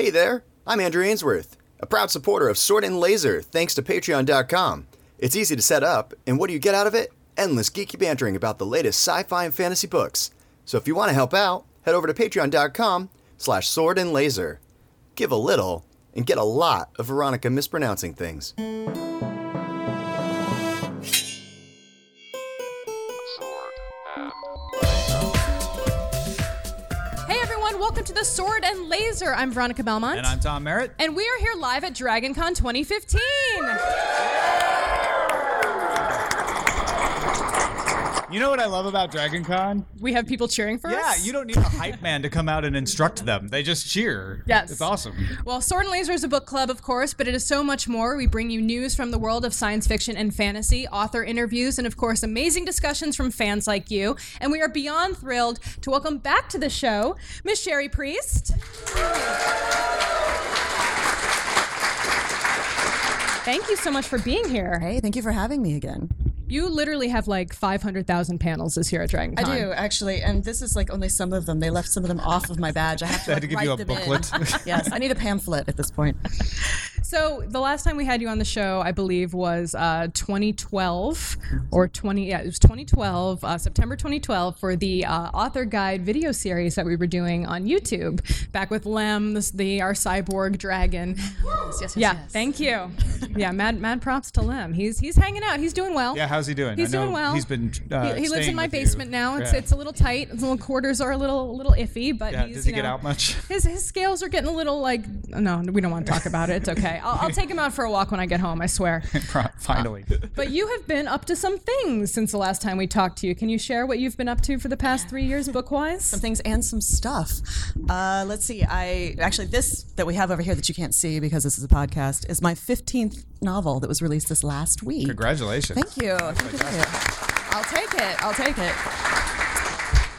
Hey there, I'm Andrew Ainsworth, a proud supporter of Sword and Laser thanks to Patreon.com. It's easy to set up, and what do you get out of it? Endless geeky bantering about the latest sci-fi and fantasy books. So if you want to help out, head over to patreon.com slash sword and laser. Give a little and get a lot of Veronica mispronouncing things. Welcome to the Sword and Laser. I'm Veronica Belmont. And I'm Tom Merritt. And we are here live at DragonCon 2015. You know what I love about Dragon Con? We have people cheering for Yeah, us. Yeah, you don't need a hype man to come out and instruct them. They just cheer. Yes. It's awesome. Well, Sword and Laser is a book club, of course, but it is so much more. We bring you news from the world of science fiction and fantasy, author interviews, and of course, amazing discussions from fans like you. And we are beyond thrilled to welcome back to the show Miss Cherie Priest. Thank you so much for being here. Hey, thank you for having me again. You literally have like 500,000 panels this year at Dragon I do actually, and this is like only some of them. They left some of them off of my badge. I have to, They had to give write you a booklet. Yes, I need a pamphlet at this point. So the last time we had you on the show, I believe, was uh, 2012 or 20. Yeah, it was 2012, uh, September 2012, for the uh, author guide video series that we were doing on YouTube. Back with Lem, the, the our cyborg dragon. Yes, yes, Yeah, yes. thank you. Yeah, mad mad props to Lem. He's he's hanging out. He's doing well. Yeah, how's he doing? He's I know doing well. He's been. Uh, he, he lives in my with you. basement now. It's Yeah. it's a little tight. His little quarters are a little little iffy, but Yeah, he's does he you get know, out much? His his scales are getting a little like no, we don't want to talk about it. It's okay. I'll, I'll take him out for a walk when I get home. I swear. Pro- Finally. But you have been up to some things since the last time we talked to you. Can you share what you've been up to for the past three years, book wise? Some things and some stuff. Uh, let's see. I actually this that we have over here that you can't see because this is a podcast is my 15th novel that was released this last week. Congratulations. Thank you. Thank you. I'll take it. I'll take it.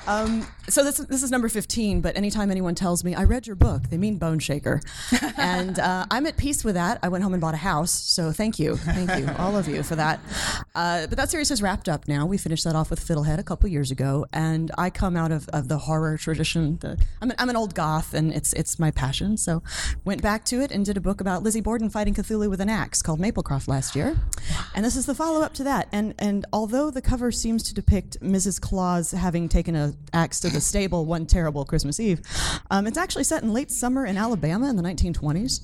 Um, so this this is number 15. But anytime anyone tells me I read your book, they mean Boneshaker, and uh, I'm at peace with that. I went home and bought a house, so thank you, thank you, all of you for that. Uh, but that series is wrapped up now. We finished that off with Fiddlehead a couple years ago, and I come out of, of the horror tradition. The, I'm, an, I'm an old goth, and it's it's my passion. So went back to it and did a book about Lizzie Borden fighting Cthulhu with an axe called Maplecroft last year, and this is the follow up to that. And and although the cover seems to depict Mrs. Claus having taken a axe to the stable one terrible Christmas Eve, um, it's actually set in late summer in Alabama in the 1920s.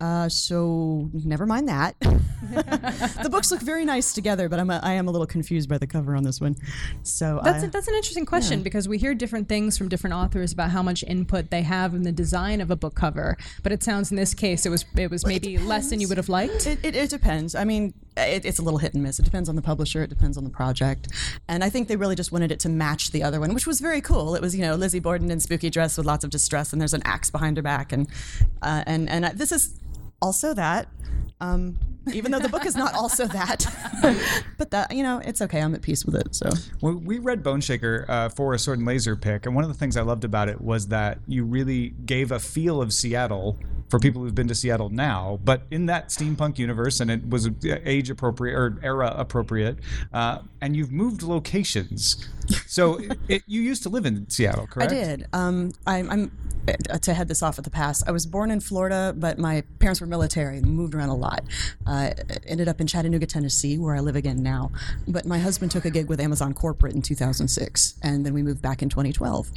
Uh, so never mind that. the books look very nice together, but I'm a, I am a little confused by the cover on this one. So That's, I, a, that's an interesting question because we hear different things from different authors about how much input they have in the design of a book cover. But it sounds in this case it was it was maybe less than you would have liked. It, it, it depends. I mean, it, it's a little hit and miss. It depends on the publisher. It depends on the project. And I think they really just wanted it to match the other one, which was very cool. It was, you know, Lizzie Borden in spooky dress with lots of distress, and there's an axe behind her back, and uh, and and uh, this is also that. Um, even though the book is not also that, but that you know, it's okay. I'm at peace with it. So Well, we read Boneshaker uh, for a Sword and Laser pick, and one of the things I loved about it was that you really gave a feel of Seattle for people who've been to Seattle now, but in that steampunk universe, and it was age appropriate or era appropriate, uh, and you've moved locations. So it, you used to live in Seattle, correct? I did. Um, I'm, I'm to head this off at the past. I was born in Florida, but my parents were military and moved around a lot. Uh, ended up in Chattanooga, Tennessee, where I live again now. But my husband took a gig with Amazon Corporate in 2006, and then we moved back in 2012.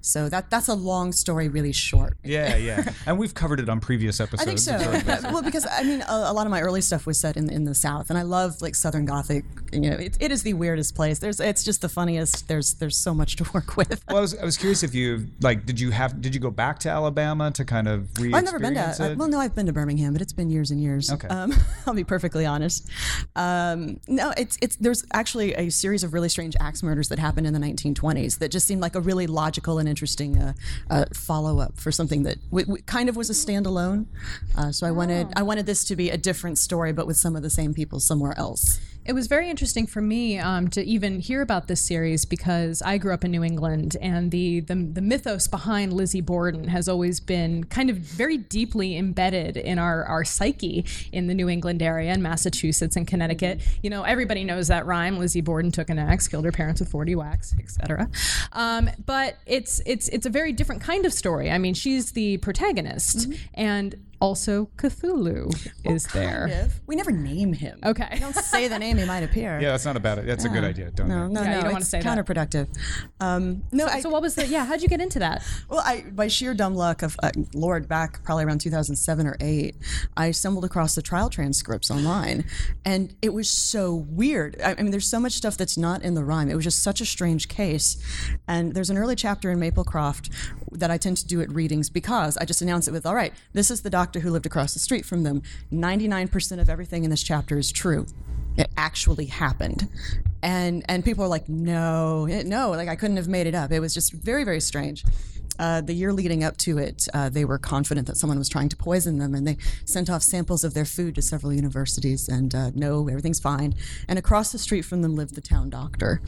So that that's a long story, really short. Yeah, yeah, and we've covered it on previous episodes. I think so. of Sword and Laser. well, because I mean, a, a lot of my early stuff was set in in the South, and I love like Southern Gothic. You know, it, it is the weirdest place. There's, it's just the funniest. There's, there's so much to work with. Well, I was, I was curious if you like, did you have, did you go back to Alabama to kind of re I've never been to. it? Uh, well, no, I've been to Birmingham, but it's been years and years. Okay. Um, I'll be perfectly honest. Um, no, it's it's there's actually a series of really strange axe murders that happened in the 1920s that just seemed like a really logical and interesting uh, uh, follow up for something that w- w- kind of was a standalone. Uh, so I wanted I wanted this to be a different story, but with some of the same people somewhere else. It was very interesting for me um, to even hear about this series because I grew up in New England, and the, the the mythos behind Lizzie Borden has always been kind of very deeply embedded in our our psyche in the New England area, in Massachusetts and Connecticut. You know, everybody knows that rhyme: Lizzie Borden took an axe, killed her parents with forty whacks, etc. Um, but it's it's it's a very different kind of story. I mean, she's the protagonist, and also Cthulhu is there. Kind of. We never name him. Okay. We don't say the name he might appear. Yeah, that's not a bad. That's a good idea. Don't. No, no, Yeah, you no. don't wanna say that. counterproductive. Um, no, I, So what was the yeah? How'd you get into that? Well, I by sheer dumb luck of uh, Lord back probably around 2007 or 8, I stumbled across the trial transcripts online and it was so weird. I, I mean there's so much stuff that's not in the rhyme. It was just such a strange case. And there's an early chapter in Maplecroft that I tend to do at readings because I just announce it with all right, this is the doctor who lived across the street from them. 99% of everything in this chapter is true it actually happened and and people are like no no like i couldn't have made it up it was just very very strange uh, the year leading up to it, uh, they were confident that someone was trying to poison them, and they sent off samples of their food to several universities. And uh, no, everything's fine. And across the street from them lived the town doctor.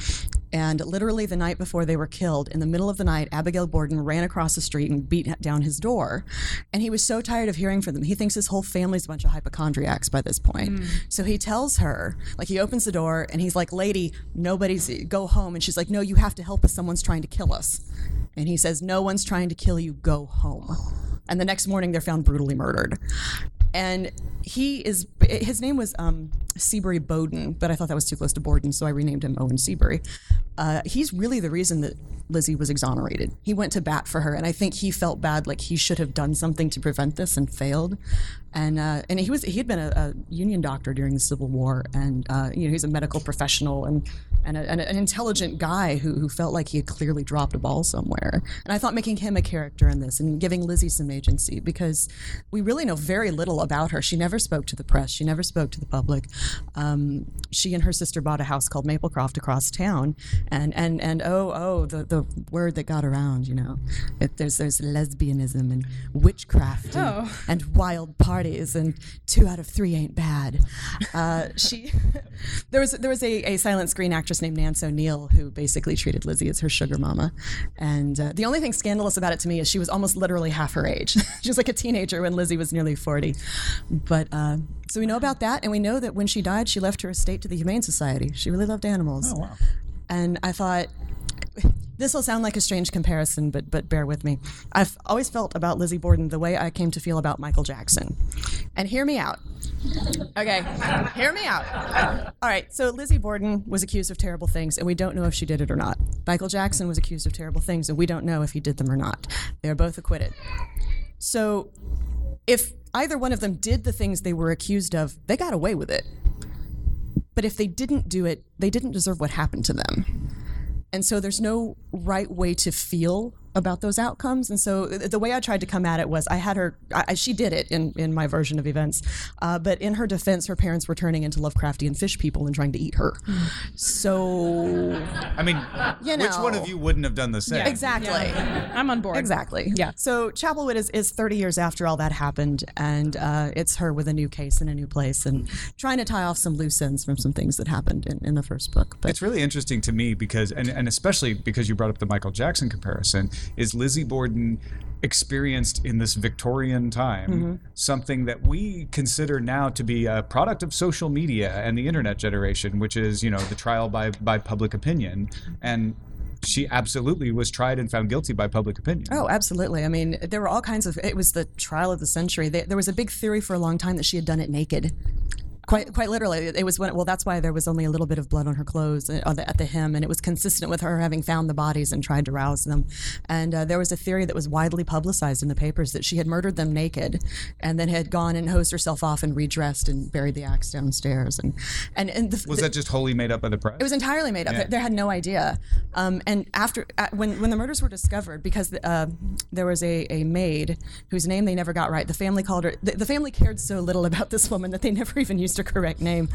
And literally, the night before they were killed, in the middle of the night, Abigail Borden ran across the street and beat down his door. And he was so tired of hearing from them. He thinks his whole family's a bunch of hypochondriacs by this point. So he tells her, like, he opens the door and he's like, Lady, nobody's, go home. And she's like, No, you have to help us. Someone's trying to kill us. And he says, No one's trying to kill you. Go home. And the next morning, they're found brutally murdered. And he is, his name was um, Seabury Bowen, but I thought that was too close to Borden, so I renamed him Owen Seabury. Uh, he's really the reason that Lizzie was exonerated. He went to bat for her, and I think he felt bad, like he should have done something to prevent this and failed. And uh, and he was he had been a, a Union doctor during the Civil War, and uh, you know he's a medical professional and and, a, and an intelligent guy who, who felt like he had clearly dropped a ball somewhere. And I thought making him a character in this and giving Lizzie some agency because we really know very little about her. She never spoke to the press. She never spoke to the public. Um, she and her sister bought a house called Maplecroft across town, and and and oh oh the, the word that got around, you know, it, there's there's lesbianism and witchcraft and, Oh. and wild parties and two out of three ain't bad. Uh, she there was there was a, a silent screen actress named Nance O'Neill who basically treated Lizzie as her sugar mama, and uh, the only thing scandalous about it to me is she was almost literally half her age. she was like a teenager when Lizzie was nearly forty, but. Uh, so we know about that, and we know that when she died, she left her estate to the Humane Society. She really loved animals. Oh wow. And I thought, this will sound like a strange comparison, but but bear with me. I've always felt about Lizzie Borden the way I came to feel about Michael Jackson. And hear me out. Okay, hear me out. All right, so Lizzie Borden was accused of terrible things, and we don't know if she did it or not. Michael Jackson was accused of terrible things, and we don't know if he did them or not. They are both acquitted. So if either one of them did the things they were accused of, they got away with it. But if they didn't do it, they didn't deserve what happened to them. And so there's no right way to feel about those outcomes. And so the way I tried to come at it was I had her, I, I- she did it in, in my version of events. Uh, but in her defense, her parents were turning into Lovecraftian fish people and trying to eat her. So, I mean, You which one of you wouldn't have done the same? exactly. I'm on board. Exactly. Yeah. So Chapelwood is, is 30 years after all that happened, and uh, it's her with a new case in a new place and trying to tie off some loose ends from some things that happened in, in the first book. But It's really interesting to me because, and, and especially because you brought up the Michael Jackson comparison, is Lizzie Borden experienced in this Victorian time Mm-hmm. something that we consider now to be a product of social media and the internet generation, which is, you know, the trial by, by public opinion. And she absolutely was tried and found guilty by public opinion. Oh, absolutely. I mean, there were all kinds of. It was the trial of the century. There, there was a big theory for a long time that she had done it naked. Quite, quite literally, it was when. Well, that's why there was only a little bit of blood on her clothes uh, on the, at the hem, and it was consistent with her having found the bodies and tried to rouse them. And uh, there was a theory that was widely publicized in the papers that she had murdered them naked, and then had gone and hosed herself off and redressed and buried the axe downstairs. And and, and the, Was the- that just wholly made up by the press? it was entirely made up. Yeah. They, they had no idea. Um, and after uh, when when the murders were discovered, because uh, there was a, a maid whose name they never got right. The family called her. The, the family cared so little about this woman that they never even used her correct name.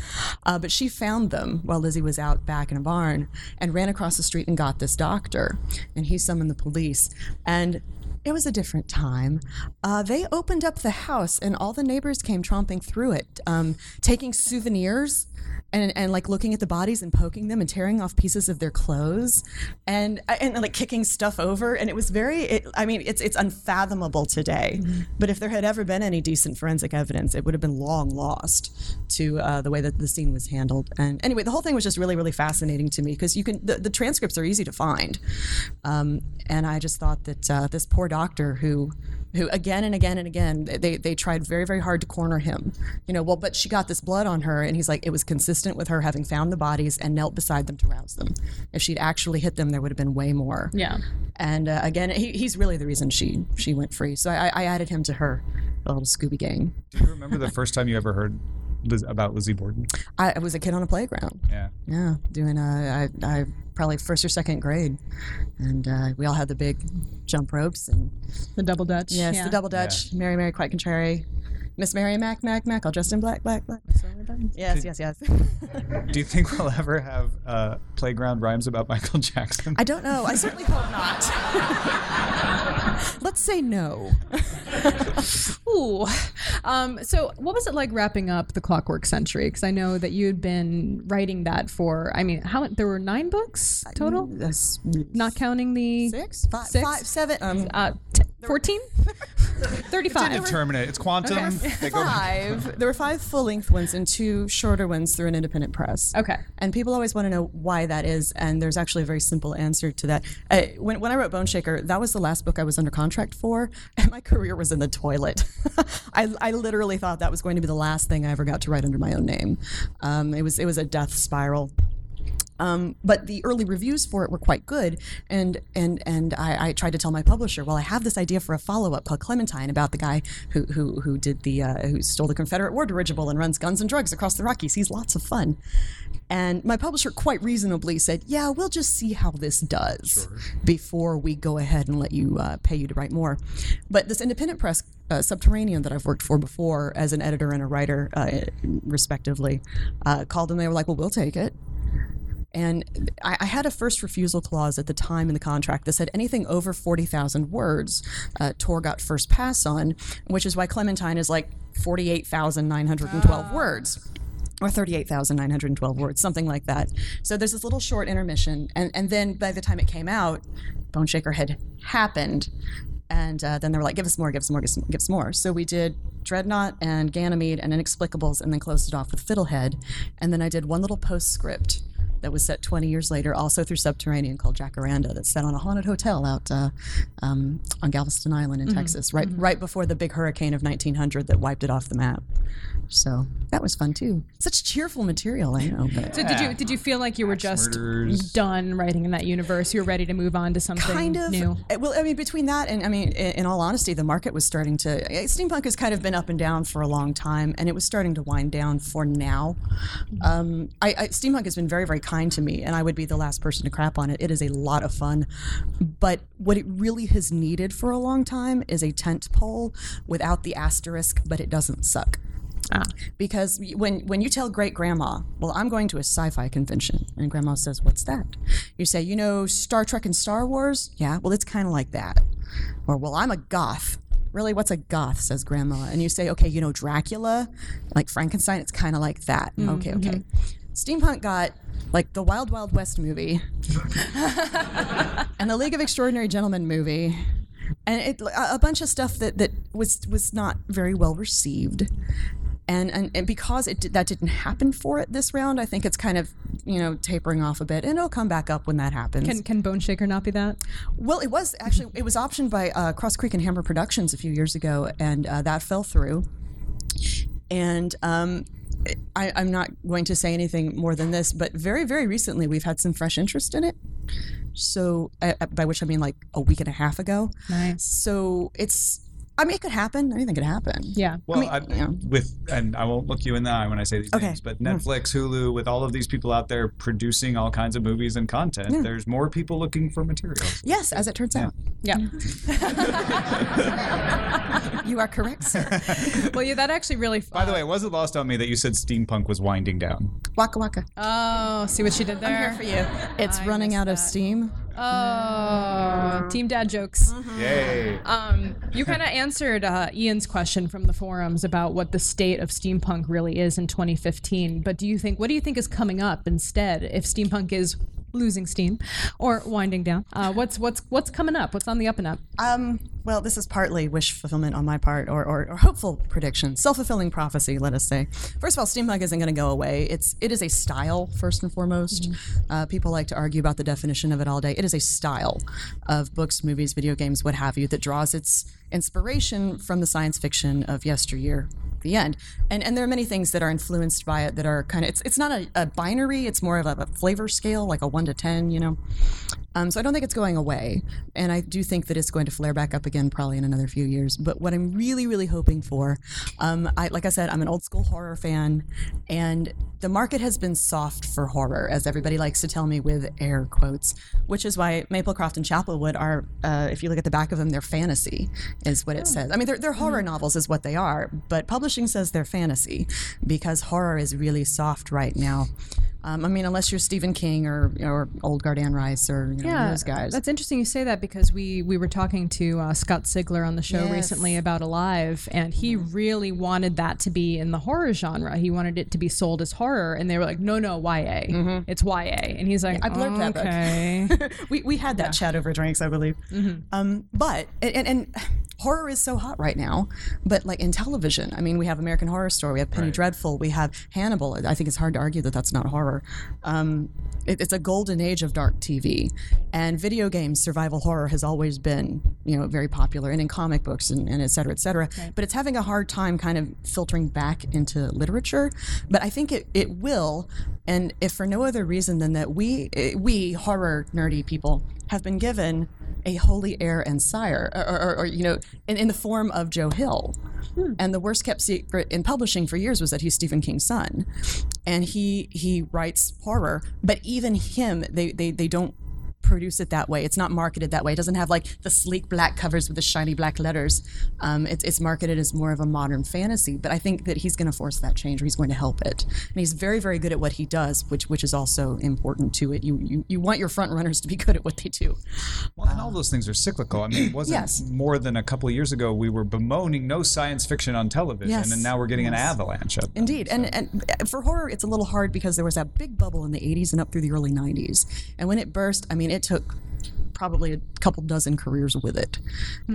Uh, but she found them while Lizzie was out back in a barn and ran across the street and got this doctor. And he summoned the police. And It was a different time. Uh, they opened up the house, and all the neighbors came tromping through it, um, taking souvenirs and, and like looking at the bodies and poking them and tearing off pieces of their clothes and and like kicking stuff over. And it was very. It, I mean, it's it's unfathomable today. But if there had ever been any decent forensic evidence, it would have been long lost to uh, the way that the scene was handled. And anyway, the whole thing was just really really fascinating to me because you can the, the transcripts are easy to find. Um, and I just thought that uh, this poor doctor who who again and again and again they, they tried very very hard to corner him you know well but she got this blood on her and he's like it was consistent with her having found the bodies and knelt beside them to rouse them if she'd actually hit them there would have been way more Yeah. and uh, again he, he's really the reason she she went free so I, I added him to her little scooby gang Do you remember the first time you ever heard Liz, about Lizzie Borden? I, I was a kid on a playground Yeah. yeah doing uh, I, I probably first or second grade and uh, we all had the big jump ropes and The double Dutch. Yes, yeah. the double Dutch. Mary, Mary, quite contrary. Miss Mary Mac, Mac, Mac, all dressed in black, black, black. Yes, yes, yes. Do you think we'll ever have uh, playground rhymes about Michael Jackson? I don't know. I certainly hope not. Let's say no. Ooh. Um, so, what was it like wrapping up the Clockwork Century? Because I know that you had been writing that for. I mean, how there were nine books total, That's not counting the six, five, Six? five, seven, um, uh, t- 14? 35. Indeterminate. It's quantum. They go- five. There were five full-length ones and two shorter ones through an independent press. Okay. And people always want to know why that is, and there's actually a very simple answer to that. Uh, when, when I wrote Boneshaker, that was the last book I was under contract for, and my career was in the toilet. I, I literally thought that was going to be the last thing I ever got to write under my own name. Um, it was it was a death spiral. Um, but the early reviews for it were quite good, and and and I, I tried to tell my publisher, well, I have this idea for a follow-up called Clementine about the guy who who who did the uh, who stole the Confederate war dirigible and runs guns and drugs across the Rockies. He's lots of fun, and my publisher quite reasonably said, yeah, we'll just see how this does before we go ahead and let you uh, pay you to write more. But this independent press. Uh, Subterranean that I've worked for before as an editor and a writer, uh, respectively, uh, called them. They were like, "Well, we'll take it." And I, I had a first refusal clause at the time in the contract that said anything over 40,000 words, uh, Tor got first pass on, which is why Clementine is like 48,912 words. Or 38,912 words, something like that. So there's this little short intermission. And, and then by the time it came out, Boneshaker had happened. And uh, then they were like, give us more, give us more, give us more, give us more. So we did Dreadnought and Ganymede and Inexplicables and then closed it off with Fiddlehead. And then I did one little postscript that was set 20 years later, also through Subterranean, called Jacaranda, that's set on a haunted hotel out uh, um, on Galveston Island in Texas, right right before the big hurricane of 1900 that wiped it off the map. So that was fun too. Such cheerful material, I know. But So did you did you feel like you were just murders. done writing in that universe? You were ready to move on to something kind of new. uh, well i mean between that and i mean in, in all honesty the market was starting to uh, steampunk has kind of been up and down for a long time and it was starting to wind down for now um, I, I, steampunk has been very very kind to me and i would be the last person to crap on it it is a lot of fun but what it really has needed for a long time is a tent pole without the asterisk but it doesn't suck ah. because when when you tell great grandma, well, I'm going to a sci-fi convention, and grandma says, "What's that?" You say, "You know, Star Trek and Star Wars." Yeah, well, it's kind of like that. Or, "Well, I'm a goth." Really, what's a goth? Says grandma, and you say, "Okay, you know Dracula, like Frankenstein. It's kind of like that." Mm-hmm. Okay, okay. Steampunk got like the Wild Wild West movie and the League of Extraordinary Gentlemen movie, and it, a bunch of stuff that, that was was not very well received. And, and, and because it did, that didn't happen for it this round, I think it's kind of you know tapering off a bit, and it'll come back up when that happens. Can can Boneshaker not be that? Well, it was actually it was optioned by uh, Cross Creek and Hammer Productions a few years ago, and uh, that fell through. And um, I, I'm not going to say anything more than this, but very very recently we've had some fresh interest in it. So uh, by which I mean like a week and a half ago. Nice. So it's I mean it could happen. Anything could happen. Yeah. Well, mean, I, yeah. with and I won't look you in the eye when I say these Okay. names, but Netflix, Hulu, with all of these people out there producing all kinds of movies and content, there's more people looking for material. Yes, as it turns out. Yeah. You are correct, sir. well, yeah, that actually really. By the uh way, it wasn't lost on me that you said steampunk was winding down. waka waka. Oh, see what she did there. I'm here for you. It's I running missed out of steam. Oh, team dad jokes. Yay. Um, you kind of answered uh, Ian's question from the forums about what the state of steampunk really is in 2015. But do you think, what do you think is coming up instead if steampunk is losing steam or winding down? Uh, what's what's what's coming up? What's on the up and up? Um, well, this is partly wish fulfillment on my part, or, or, or hopeful prediction, self-fulfilling prophecy. Let us say. First of all, steampunk isn't going to go away. It's it is a style first and foremost. Uh, people like to argue about the definition of it all day. It is a style of books, movies, video games, what have you, that draws its inspiration from the science fiction of yesteryear. The end, and and there are many things that are influenced by it that are kind of it's it's not a, a binary. It's more of a, a flavor scale, like a one to ten, you know. Um, so I don't think it's going away, and I do think that it's going to flare back up again probably in another few years. But what I'm really, really hoping for, um, I, like I said, I'm an old school horror fan, and the market has been soft for horror, as everybody likes to tell me with air quotes, which is why Maplecroft and Chapelwood are, uh, if you look at the back of them, they're fantasy, is what it says. I mean, they're, they're horror novels, is what they are, but says they're fantasy because horror is really soft right now. Um, I mean, unless you're Stephen King or or old Gardan Rice or you know, those guys. That's interesting you say that because we we were talking to uh, Scott Sigler on the show Yes. recently about Alive, and he really wanted that to be in the horror genre. He wanted it to be sold as horror, and they were like, "No, no, YA. It's YA." And he's like, I blurbed that book. "Okay." we, we had that chat over drinks, I believe. Um, but and, and, and horror is so hot right now. But like in television, I mean, we have American Horror Story, we have Penny Dreadful, we have Hannibal. I think it's hard to argue that that's not horror. Um, it, it's a golden age of dark TV, and video games survival horror has always been you know very popular, and in comic books and, and et cetera, et cetera. But it's having a hard time kind of filtering back into literature. But I think it it will, and if for no other reason than that we we horror nerdy people have been given a holy heir and sire, or, or, or you know, in, in the form of Joe Hill. Hmm. And the worst kept secret in publishing for years was that he's Stephen King's son, and he he writes horror. But even him, they they, they don't produce it that way. It's not marketed that way. It doesn't have like the sleek black covers with the shiny black letters. Um, it's, it's marketed as more of a modern fantasy. But I think that he's going to force that change, or he's going to help it. And he's very, very good at what he does, which which is also important to it. You you, you want your front runners to be good at what they do. Well, and all those things are cyclical. I mean, it wasn't Yes. more than a couple of years ago we were bemoaning no science fiction on television, Yes. and now we're getting an avalanche of them. Indeed, and and for horror, it's a little hard because there was that big bubble in the '80s and up through the early '90s, and when it burst, I mean, it took probably a couple dozen careers with it,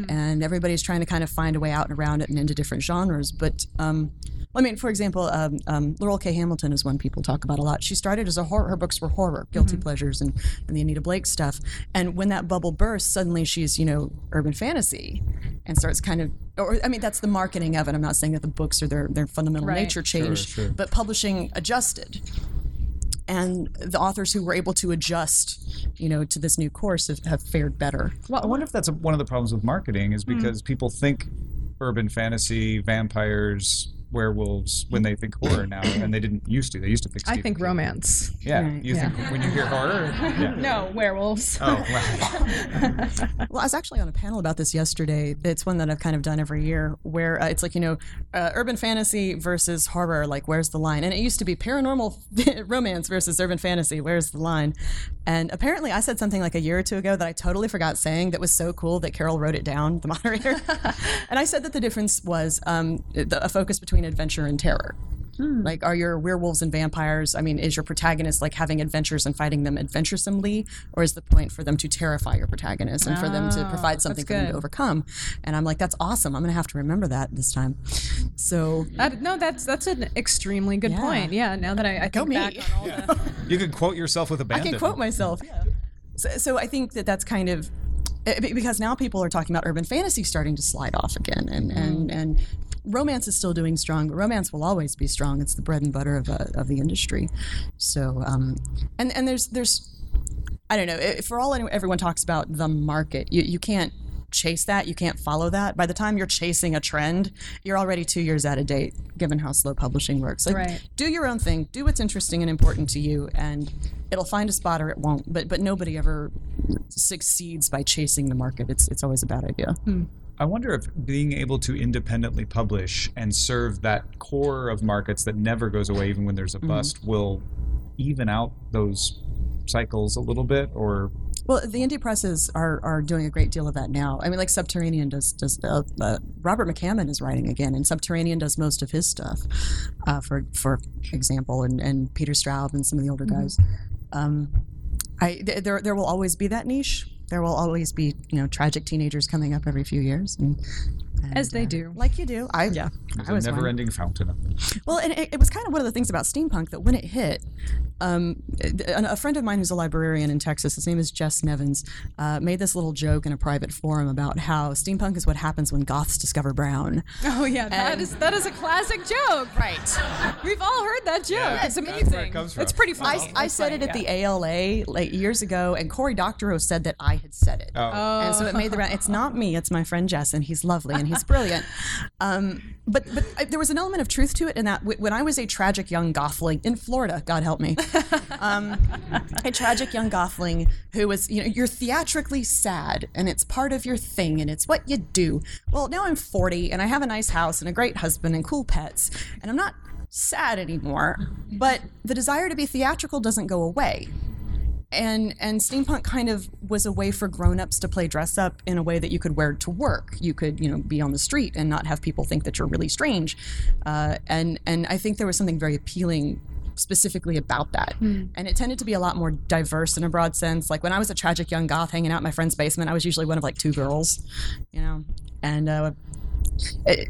and everybody's trying to kind of find a way out and around it and into different genres. But um, I mean, for example, um, um, Laurell K. Hamilton is one people talk about a lot. She started as a horror; her books were horror, guilty pleasures, and, and the Anita Blake stuff. And when that bubble burst, suddenly she's you know urban fantasy, and starts kind of. Or, I mean, that's the marketing of it. I'm not saying that the books or their their fundamental Right. nature changed, sure. but publishing adjusted and the authors who were able to adjust you know to this new course have, have fared better. Well, I wonder if that's a, one of the problems with marketing is hmm. because people think urban fantasy, vampires, werewolves when they think horror now, and they didn't used to. They used to think. I think King. romance. Yeah, Right, you yeah. think when you hear horror. Yeah. No, werewolves. Oh, wow. well i was actually on a panel about this yesterday it's one that i've kind of done every year where uh, it's like you know uh, urban fantasy versus horror like where's the line and it used to be paranormal romance versus urban fantasy where's the line and apparently i said something like a year or two ago that i totally forgot saying that was so cool that carol wrote it down the moderator and i said that the difference was um, the, a focus between adventure and terror hmm. Like, are your werewolves and vampires? I mean, is your protagonist like having adventures and fighting them adventuresomely, or is the point for them to terrify your protagonist and for them to Oh, provide something for them to overcome? And I'm like, that's awesome. I'm gonna have to remember that this time. So That, no, that's that's an extremely good Yeah. point. Yeah, now that I, I Go think me. back on all the You could quote yourself with a backing. I can quote myself. Yeah. So, so I think that that's kind of eh, because now people are talking about urban fantasy starting to slide off again, and and hmm. and romance is still doing strong, but romance will always be strong. It's the bread and butter of uh, of the industry. So um, and and there's there's I don't know for all anyone, everyone talks about the market, you you can't chase that. You can't follow that. By the time you're chasing a trend you're already two years out of date given how slow publishing works. Like Right. do your own thing. Do what's interesting and important to you and it'll find a spot or it won't. But but nobody ever succeeds by chasing the market. It's it's always a bad idea I wonder if being able to independently publish and serve that core of markets that never goes away, even when there's a Mm-hmm. bust, will even out those cycles a little bit, or Well, the indie presses are, are doing a great deal of that now. I mean, like Subterranean does does uh, uh, Robert McCammon is writing again, and Subterranean does most of his stuff, uh, for for example, and, and Peter Straub and some of the older guys. Um, I th- there there will always be that niche. There will always be you know tragic teenagers coming up every few years, and, and, As they uh, do. like you do. I Yeah. There's I a was one. never-ending fountain of. Well, and it, it was kind of one of the things about steampunk that when it hit, um, a, a friend of mine who's a librarian in Texas, his name is Jess Nevins, uh, made this little joke in a private forum about how steampunk is what happens when goths discover brown. Oh yeah, that And- is that is a classic joke. Right. We've all heard that joke. Yeah, it's that's where amazing. it comes from. It's pretty funny. I It's said it at yeah. the ALA like years ago, and Cory Doctorow said that I had said it. Oh. And so it made the round. It's not me. It's my friend Jess, and he's lovely and he's brilliant. Um, but but I, there was an element of truth to it in that w- when I was a tragic young gothling in Florida, God help me, um, a tragic young gothling who was you know you're theatrically sad and it's part of your thing and it's what you do. Well, now I'm 40 and I have a nice house and a great husband and cool pets, and I'm not sad anymore. But the desire to be theatrical doesn't go away and and steampunk kind of was a way for grown-ups to play dress up in a way that you could wear to work. You could you know be on the street and not have people think that you're really strange. Uh, and and i think there was something very appealing specifically about that. And it tended to be a lot more diverse in a broad sense. Like when i was a tragic young goth hanging out in my friend's basement i was usually one of like two girls you know? And uh, it,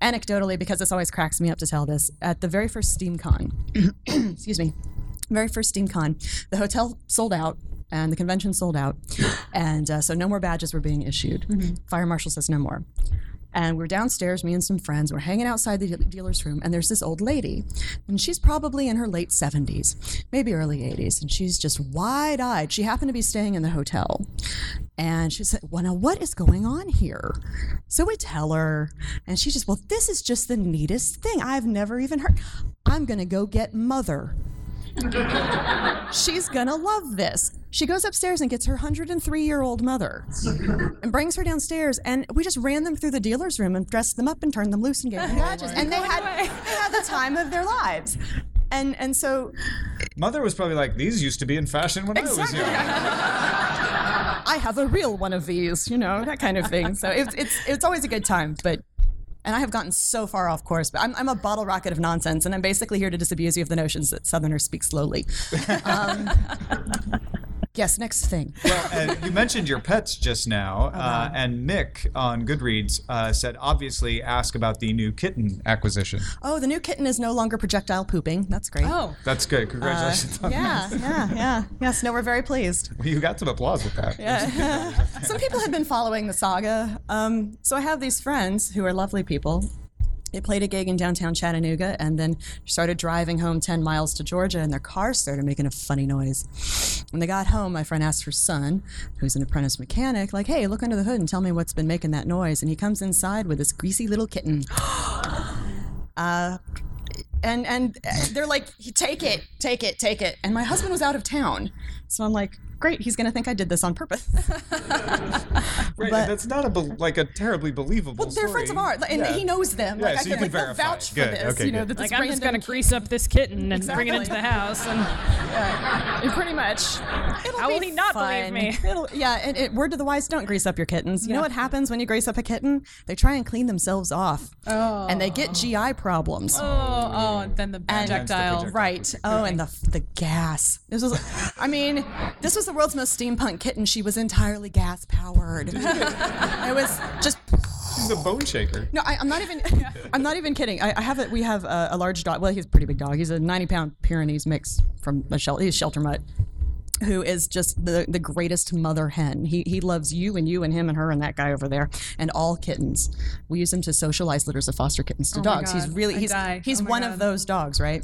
anecdotally because this always cracks me up to tell this at the very first steamcon excuse me very first SteamCon, the hotel sold out and the convention sold out, and uh, so no more badges were being issued. Fire marshal says no more. And we're downstairs, me and some friends. We're hanging outside the dealer's room, and there's this old lady, and she's probably in her late 70s, maybe early 80s, and she's just wide eyed. She happened to be staying in the hotel, and she said, Well, now what is going on here? So we tell her, and she just, Well, this is just the neatest thing. I've never even heard. I'm going to go get mother. She's gonna love this. She goes upstairs and gets her 103 year old mother and brings her downstairs. And we just ran them through the dealer's room and dressed them up and turned them loose and gave them badges. and they had, they had the time of their lives. And, and so Mother was probably like, these used to be in fashion when I was young. I have a real one of these, you know, that kind of thing. So it's, it's, it's always a good time. But and I have gotten so far off course, but I'm, I'm a bottle rocket of nonsense, and I'm basically here to disabuse you of the notions that Southerners speak slowly. Um, yes, next thing. Well, and you mentioned your pets just now, uh, and Mick on Goodreads uh, said, obviously, ask about the new kitten acquisition. Oh, the new kitten is no longer projectile pooping. That's great. Oh, That's good. Congratulations. on Yeah, yeah, yeah. Yes, no, we're very pleased. that. You got some applause with that. Yeah. Some people have been following the saga. Um, so I have these friends who are lovely people. They played a gig in downtown Chattanooga and then started driving home 10 miles to Georgia, and their car started making a funny noise. When they got home, my friend asked her son, who's an apprentice mechanic, like, hey, look under the hood and tell me what's been making that noise. And he comes inside with this greasy little kitten. Uh, and and they're like, take it, take it, take it. And my husband was out of town, so I'm like, great, he's gonna think I did this on purpose. Right, But- and that's not a bel like a terribly believable. Well, they're friends of ours, and Yeah. he knows them. Yeah, like, so I you could can like verify. vouch for Good, this. okay, you know, good. that like this I'm just gonna grease up this kitten and bring it into the house, and kid- pretty much. It'll How will be he not believe me? It'll, yeah, and it, word to the wise: don't grease up your kittens. You know what happens when you grease up a kitten? They try and clean themselves off, oh, and they get oh. GI problems. oh, oh, and then the Hence the projectile. projectile. Right. Oh, and the the gas. This was, I mean, this was the world's most steampunk kitten. She was entirely gas powered. it was just She's a bone shaker. No, I, I'm not even. I'm not even kidding. I, I have a, We have a, a large dog. Well, he's a pretty big dog. He's a 90 pound Pyrenees mix from a shelter. He's a shelter mutt. Who is just the, the greatest mother hen? He, he loves you and you and him and her and that guy over there and all kittens. We use him to socialize litters of foster kittens to Oh dogs. He's really he's die. he's Oh one God. of those dogs, right?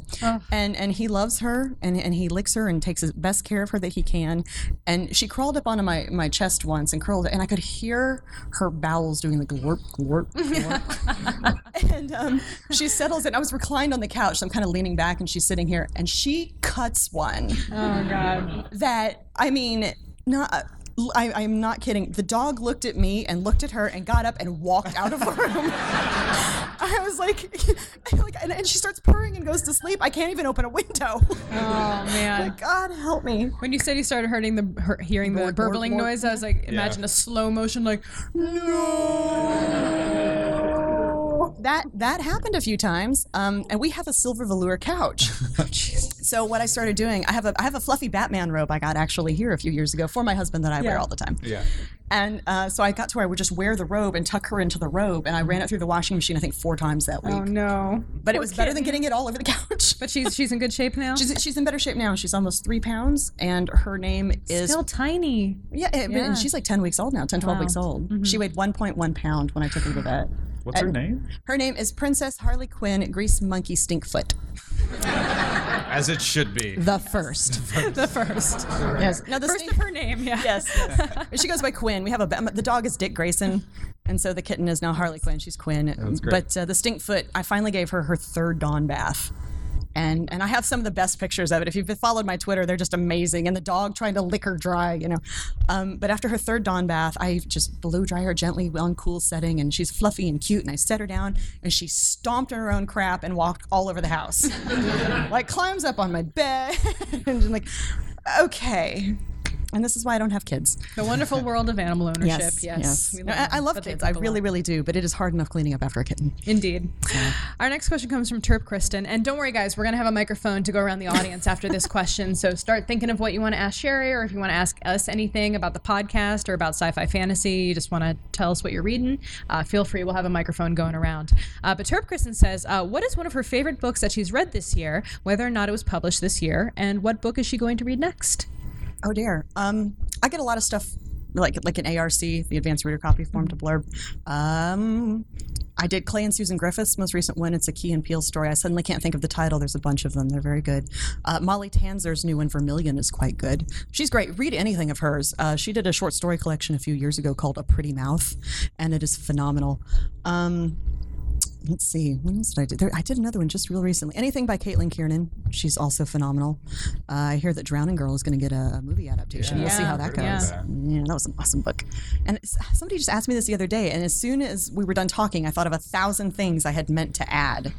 And and he loves her and, and he licks her and takes his best care of her that he can. And she crawled up onto my, my chest once and curled and I could hear her bowels doing the glorp glorp glorp and um, she settles in. I was reclined on the couch, so I'm kind of leaning back, and she's sitting here, and she cuts one Oh god. that I mean, not. I, I'm not kidding. The dog looked at me and looked at her and got up and walked out of the room. I was like, like and, and she starts purring and goes to sleep. I can't even open a window. Oh man. like, God help me. When you said you started hurting the her, hearing the Bork, bork, burbling bork. noise, I was like, imagine a slow motion, like That that happened a few times, um, and we have a silver velour couch. so what I started doing, I have a I have a fluffy Batman robe I got actually here a few years ago for my husband that I wear all the time. Yeah. And uh, so I got to where I would just wear the robe and tuck her into the robe, and I ran it through the washing machine I think four times that week. oh no. But it Poor was better than getting it all over the couch. But she's she's in good shape now. She's, she's in better shape now. She's almost three pounds, and her name is still tiny. yeah, it- Yeah. and she's like 10 weeks old now, 10, 12 Wow. weeks old. She weighed 1.1 pound when I took her to the vet. What's her name? Her name is Princess Harley Quinn Grease Monkey Stinkfoot. As it should be. The first. the first. yes. Now the First stink- of her name, yeah. Yes. she goes by Quinn. We have a the dog is Dick Grayson, and so the kitten is now Harley Quinn. She's Quinn. That's great. But uh, the Stinkfoot, I finally gave her her third dawn bath. And, and I have some of the best pictures of it. If you've followed my Twitter, they're just amazing. And the dog trying to lick her dry, you know. Um, but after her third dawn bath, I just blow dry her gently on cool setting, and she's fluffy and cute. And I set her down, and she stomped on her own crap and walked all over the house, like climbs up on my bed, and like, okay. And this is why I don't have kids. The wonderful world of animal ownership. Yes. We No, I, I love kids. I really, really do. But it is hard enough cleaning up after a kitten. Indeed. Our next question comes from Terp Kristen. And don't worry, guys, we're going to have a microphone to go around the audience after this question. So start thinking of what you want to ask Cherie, or if you want to ask us anything about the podcast or about sci fi fantasy, you just want to tell us what you're reading, uh, feel free. We'll have a microphone going around. Uh, but Terp Kristen says, uh, What is one of her favorite books that she's read this year, whether or not it was published this year? And what book is she going to read next? Oh dear. Um, I get a lot of stuff like like an ARC, the Advanced Reader Copy Form to blurb. Um, I did Clay and Susan Griffith's most recent one. It's a Key and Peele story. I suddenly can't think of the title. There's a bunch of them. They're very good. Uh, Molly Tanzer's new one, Vermilion, is quite good. She's great. Read anything of hers. Uh, she did a short story collection a few years ago called A Pretty Mouth, and it is phenomenal. Um, let's see when else did i do there, i did another one just real recently anything by caitlin kiernan she's also phenomenal uh, i hear that drowning girl is going to get a, a movie adaptation we'll see how that goes Yeah. yeah. that was an awesome book and somebody just asked me this the other day and as soon as we were done talking i thought of a thousand things i had meant to add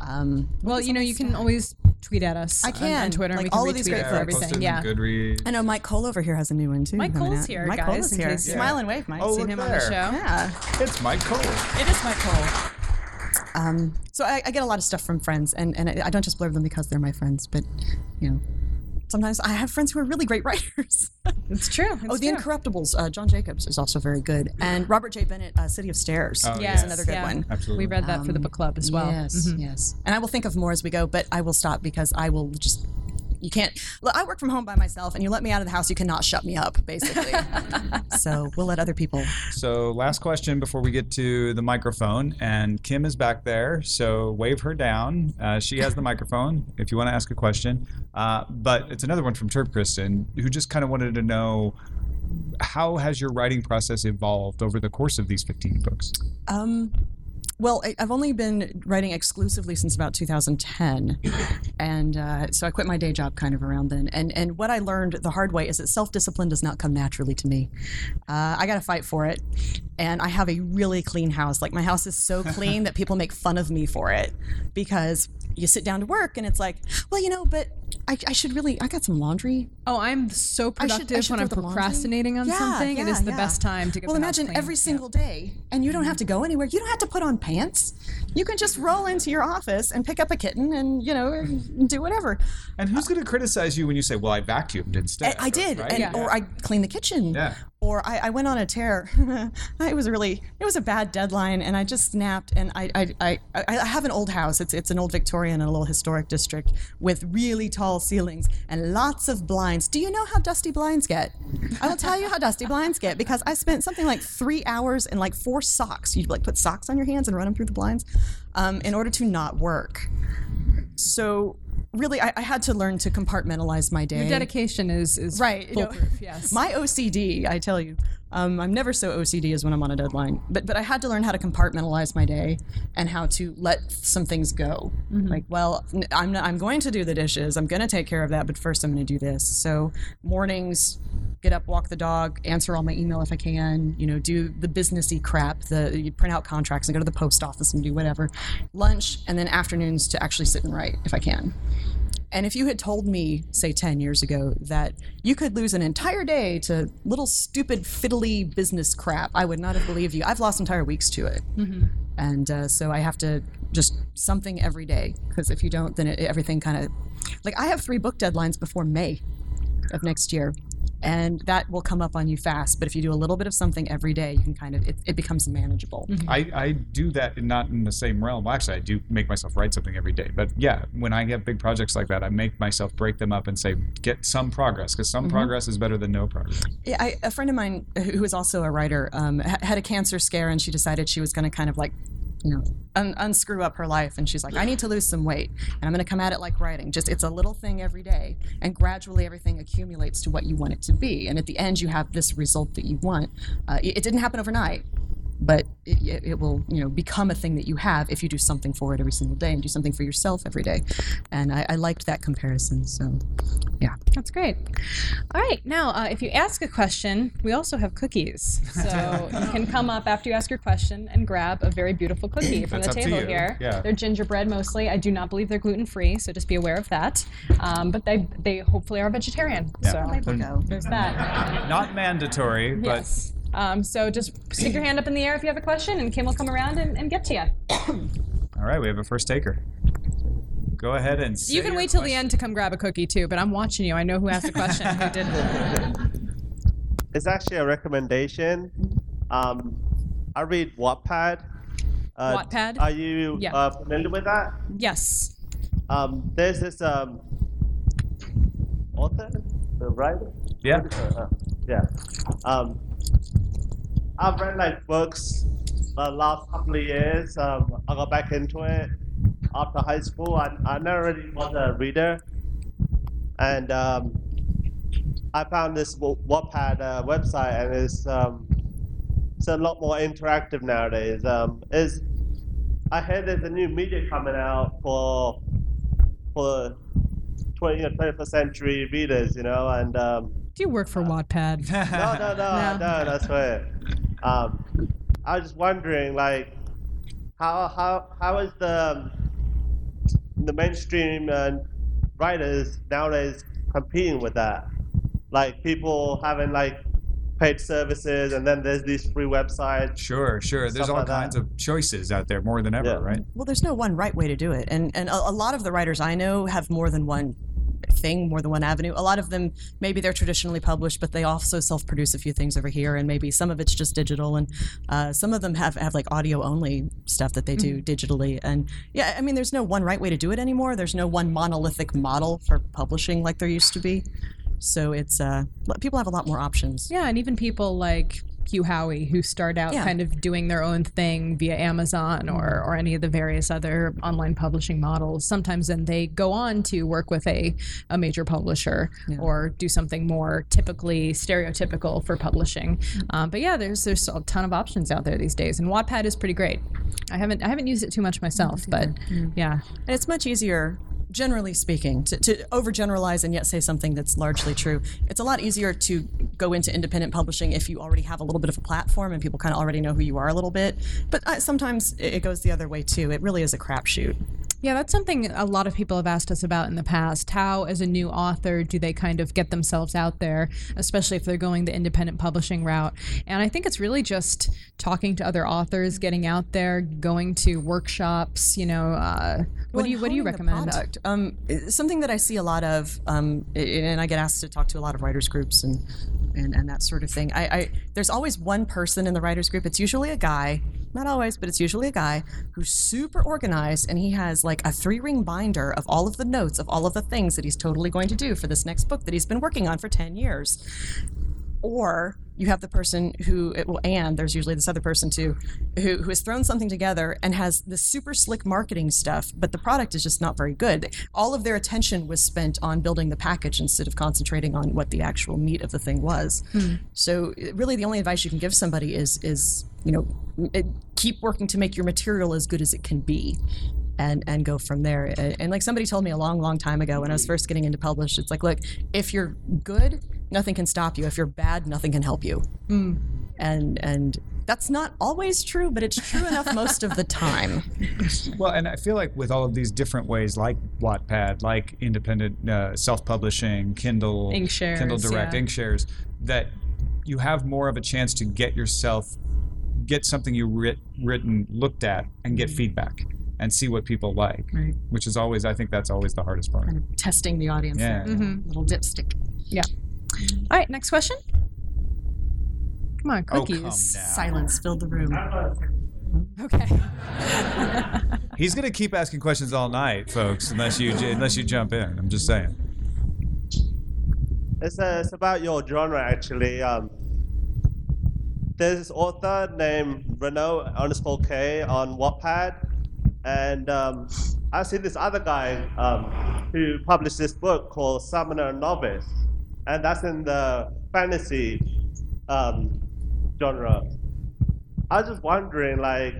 um, Well, you know, you can always tweet at us I on- on. Twitter, Like and we can all of these great for folks. everything. Yeah. in Goodreads. i know myke cole over here has a new one too Myke Cole's out. here, mike guys, Cole is here case you- smile and wave mike Oh, Seen look him on the there. show. yeah It's Myke Cole. It is Myke Cole. Um, so I, I get a lot of stuff from friends, and, and I don't just blurb them because they're my friends, but you know, sometimes I have friends who are really great writers. It's true. oh, The true. Incorruptibles. Uh, John Jacobs is also very good, and Robert J. Bennett, uh, City of Stairs, Oh, is another good yeah. one. Absolutely. We read that for the book club as well. Yes, Mhm. yes. And I will think of more as we go, but I will stop because I will just. You can't. I work from home by myself, and you let me out of the house, you cannot shut me up, basically. so we'll let other people. So, last question before we get to the microphone. And Kim is back there. So, wave her down. Uh, she has the microphone if you want to ask a question. Uh, but it's another one from Terp Kristen, who just kind of wanted to know how has your writing process evolved over the course of these 15 books? Um, well, I, I've only been writing exclusively since about 2010, and uh, so I quit my day job kind of around then. And and what I learned the hard way is that self discipline does not come naturally to me. Uh, I got to fight for it, and I have a really clean house. Like my house is so clean that people make fun of me for it because you sit down to work and it's like, well, you know, but I, I should really. I got some laundry. Oh, I'm so I should- I productive should when I'm throw the laundry. procrastinating on Yeah, something. it yeah, is the yeah. best time to get Well, the house imagine clean. every Yeah. single day, and you don't have to go anywhere. You don't have to put on pants. You can just roll into your office and pick up a kitten, and you know, do whatever. And who's going to criticize you when you say, well, I vacuumed instead? I, I did, right? and Yeah. or I cleaned the kitchen. Or I, I went on a tear. it was really, it was a bad deadline, and I just snapped. And I, I, I, I I have an old house. It's, it's an old Victorian in a little historic district with really tall ceilings and lots of blinds. Do you know how dusty blinds get? I will tell you how dusty blinds get because I spent something like three hours and like four socks. You like put socks on your hands and run them through the blinds, um, in order to not work. So really, I, I had to learn to compartmentalize my day. Your dedication is is Right, you know, yes. My OCD, I tell you, um, I'm never so OCD as when I'm on a deadline. But but I had to learn how to compartmentalize my day and how to let some things go. Like, well, I'm not, I'm going to do the dishes. I'm going to take care of that, but first I'm going to do this. So mornings, get up, walk the dog, answer all my email if I can, you know, do the businessy crap, the you print out contracts and go to the post office and do whatever. Lunch and then afternoons to actually sit and write if I can. And if you had told me, say 10 years ago, that you could lose an entire day to little stupid fiddly business crap, I would not have believed you. I've lost entire weeks to it. And uh, so I have to just something every day because if you don't, then it, everything kind of like I have three book deadlines before May of next year. And that will come up on you fast. But if you do a little bit of something every day, you can kind of, it, it becomes manageable. I, I do that in, not in the same realm. Well, actually, I do make myself write something every day. But yeah, when I have big projects like that, I make myself break them up and say, get some progress, because some progress is better than no progress. Yeah, I, a friend of mine who is also a writer um, had a cancer scare and she decided she was going to kind of like you know un- unscrew up her life. And she's like i need to lose some weight and i'm going to come at it like writing. Just it's a little thing every day and gradually everything accumulates to what you want it to be. And at the end you have this result that you want. Uh, it, it didn't happen overnight but it, it, it will you know become a thing that you have if you do something for it every single day and do something for yourself every day and i, I liked that comparison so yeah That's great. All right, now uh, if you ask a question, we also have cookies. So you can come up after you ask your question and grab a very beautiful cookie from That's the table here. Yeah. They're gingerbread mostly. I do not believe they're gluten free, so just be aware of that. Um, but they they hopefully are vegetarian. Yeah. So label there's that. Not mandatory, but Yes. Um, so just stick your hand up in the air if you have a question, and Kim will come around and, and get to you. all right, we have a first taker. Go ahead and say You can your wait till the question. end to come grab a cookie too, but I'm watching you. I know who asked the question, and who didn't. It's actually a recommendation. Um, I read Wattpad. Uh, Wattpad? Are you Yeah. uh, familiar with that? Yes. Um, there's this um, author, the writer. Yeah. Uh, yeah. Um, I've read like books the last couple of years. Um, I got back into it after high school. I, I never really was a reader, and um, I found this Wattpad uh, website, and it's um, it's a lot more interactive nowadays. Um, is I heard there's a new media coming out for for 20, you know, 21st century readers, you know, and um, Do you work for Wattpad? no, no, no, No. no, that's right. Um, I was just wondering, like, how how how is the um, the mainstream uh, writers nowadays competing with that? Like people having like paid services, and then there's these free websites. Sure, sure. There's all like that. kinds of choices out there, more than ever, Yeah. right? Well, there's no one right way to do it, and and a, a lot of the writers I know have more than one thing, more than one avenue. A lot of them maybe they're traditionally published, but they also self-produce a few things over here, and maybe some of it's just digital, and uh, some of them have have like audio only stuff that they do digitally. And yeah, I mean, there's no one right way to do it anymore. There's no one monolithic model for publishing like there used to be. So it's uh, people have a lot more options. Yeah, and even people like Hugh Howey who start out Yeah. kind of doing their own thing via Amazon or, mm-hmm. or any of the various other online publishing models. Sometimes then they go on to work with a, a major publisher or do something more typically stereotypical for publishing. Mm-hmm. Um, but yeah, there's there's a ton of options out there these days, and Wattpad is pretty great. I haven't I haven't used it too much myself, but mm-hmm. yeah. And it's much easier, generally speaking, to, to overgeneralize and yet say something that's largely true. It's a lot easier to go into independent publishing if you already have a little bit of a platform and people kind of already know who you are a little bit. But uh, sometimes it goes the other way too. It really is a crapshoot. Yeah, that's something a lot of people have asked us about in the past. How, as a new author, do they kind of get themselves out there, especially if they're going the independent publishing route? And I think it's really just talking to other authors, getting out there, going to workshops. You know, uh, what do you what do you recommend? product. Um, something that I see a lot of, um, and I get asked to talk to a lot of writers groups and and, and that sort of thing. I, I there's always one person in the writers group. It's usually a guy, not always, but it's usually a guy who's super organized and he has like a three ring binder of all of the notes of all of the things that he's totally going to do for this next book that he's been working on for ten years or you have the person who it will and there's usually this other person too who, who has thrown something together and has this super slick marketing stuff but the product is just not very good. All of their attention was spent on building the package instead of concentrating on what the actual meat of the thing was. Hmm. So really the only advice you can give somebody is is you know it, keep working to make your material as good as it can be and and go from there. And, and like somebody told me a long, long time ago when I was hmm. first getting into published, it's like, look, if you're good nothing can stop you. If you're bad, nothing can help you. Mm. And and that's not always true, but it's true enough most of the time. Well, and I feel like with all of these different ways, like Wattpad, like independent uh, self-publishing, Kindle, Inkshares, Kindle Direct, yeah. Inkshares, that you have more of a chance to get yourself, get something you writ, written looked at, and get mm. feedback, and see what people like. Right. Which is always, I think, that's always the hardest part. Kind of testing the audience. Yeah. there. Little dipstick. Yeah. All right, next question. Come on, Oh, cookies. come. Silence filled the room. Okay. He's gonna keep asking questions all night, folks, unless you unless you jump in. I'm just saying. It's, uh, it's about your genre, actually. Um, there's this author named Renault underscore K on Wattpad, and um, I see this other guy um, who published this book called Summoner Novice, and that's in the fantasy um, genre. I was just wondering, like,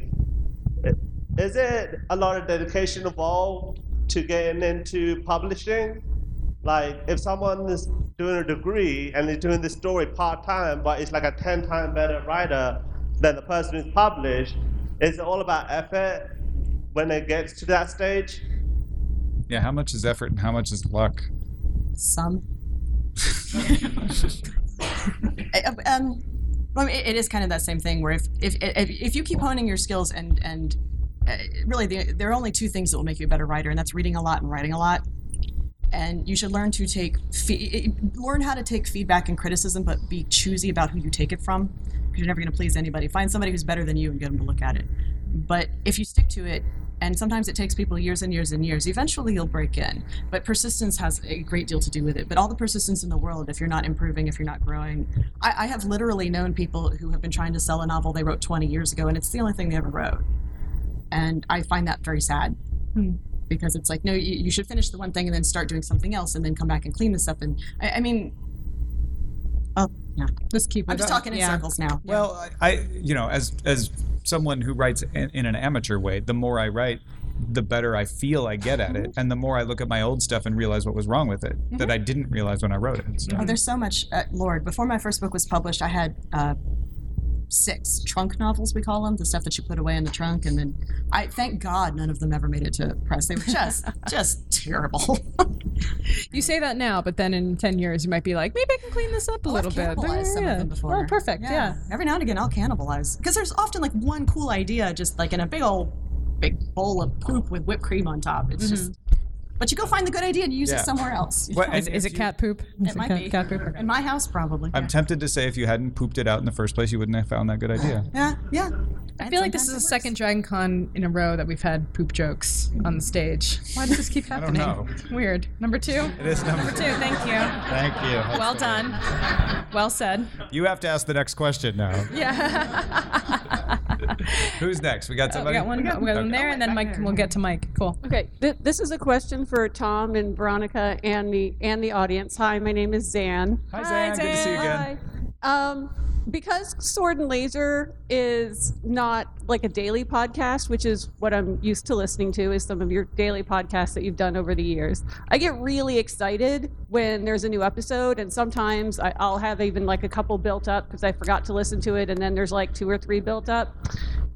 is it a lot of dedication involved to getting into publishing? like if someone is doing a degree and they're doing this story part time, but it's like a ten time better writer than the person who's published, is it all about effort when it gets to that stage? Yeah, how much is effort and how much is luck? Some. Um, well, it, it is kind of that same thing where if, if if you keep honing your skills and and uh, really the, there are only two things that will make you a better writer, and that's reading a lot and writing a lot. And you should learn to take fe- learn how to take feedback and criticism, but be choosy about who you take it from, because you're never going to please anybody. Find somebody who's better than you and get them to look at it. But if you stick to it, and sometimes it takes people years and years and years, eventually you'll break in. But persistence has a great deal to do with it. But all the persistence in the world, if you're not improving, if you're not growing, I, I have literally known people who have been trying to sell a novel they wrote 20 years ago, and it's the only thing they ever wrote. And I find that very sad. Hmm. Because it's like, no, you, you should finish the one thing and then start doing something else and then come back and clean this up. And I, I mean, oh, yeah. Just keep I'm just up. talking in Yeah. circles now. Well, I, I you know, as as someone who writes in, in an amateur way, the more I write, the better I feel I get at it, and the more I look at my old stuff and realize what was wrong with it that I didn't realize when I wrote it. So. Oh, there's so much. Uh, Lord, before my first book was published, I had uh, six trunk novels, we call them, the stuff that you put away in the trunk, and then I thank God none of them ever made it to press. They were just, just terrible. You say that now, but then in 10 years, you might be like, maybe I can clean this up a oh, I've little bit. cannibalized some Yeah. of them before. Oh, perfect. Yeah. Every now and again, I'll cannibalize because there's often like one cool idea, just like in a big old, big bowl of poop with whipped cream on top. It's mm-hmm. just. But you go find the good idea and use Yeah. it somewhere else. What- Is, and is if it you- cat poop? Is It might cat, be. cat poop? In my house, probably. I'm yeah. tempted to say if you hadn't pooped it out in the first place, you wouldn't have found that good idea. Yeah, yeah. I feel like this is the second Dragon Con in a row that we've had poop jokes on the stage. Why does this keep don't happening? know. Weird. Number two? It is number Number two, thank you. Thank you. Well done. Well said. You have to ask the next question now. Yeah. Who's next? We got somebody. we somebody. got one, we got one there, and then Myke. We'll get to Myke. Cool. Okay, th- this is a question for Tom and Veronica and the and the audience. Hi, my name is Zan. Hi, Zan. Good to see you again. Hi. Um, because Sword and Laser is not like a daily podcast, which is what I'm used to listening to, is some of your daily podcasts that you've done over the years. I get really excited when there's a new episode, and sometimes I, I'll have even like a couple built up because I forgot to listen to it, and then there's like two or three built up.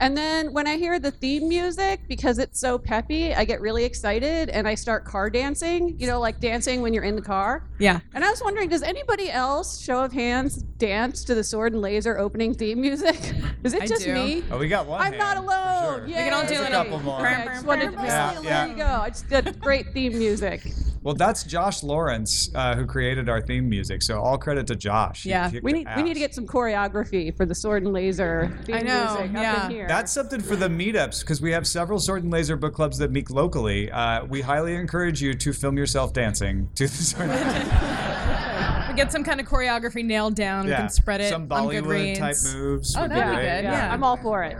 And then when I hear the theme music, because it's so peppy, I get really excited and I start car dancing, you know, like dancing when you're in the car. Yeah. And I was wondering, does anybody else, show of hands, dance to the Sword and Laser opening theme music? Is it I just do. me? Oh, we got one. I'm not hand, for alone. sure. Yay. We can all do There's a it. couple more. Okay, I just wanted to Yeah, there yeah. you go. I just did great theme music. Well, that's Josh Lawrence uh, who created our theme music. So all credit to Josh. Yeah. We need we need to get some choreography for the Sword and Laser theme I know, music up yeah. in here. That's something for the meetups because we have several Sword and Laser book clubs that meet locally. Uh, we highly encourage you to film yourself dancing to the Sword. We get some kind of choreography nailed down. We yeah, can spread it some on good Bollywood type moves. Oh, would be that'd be great. good, yeah. I'm all for it.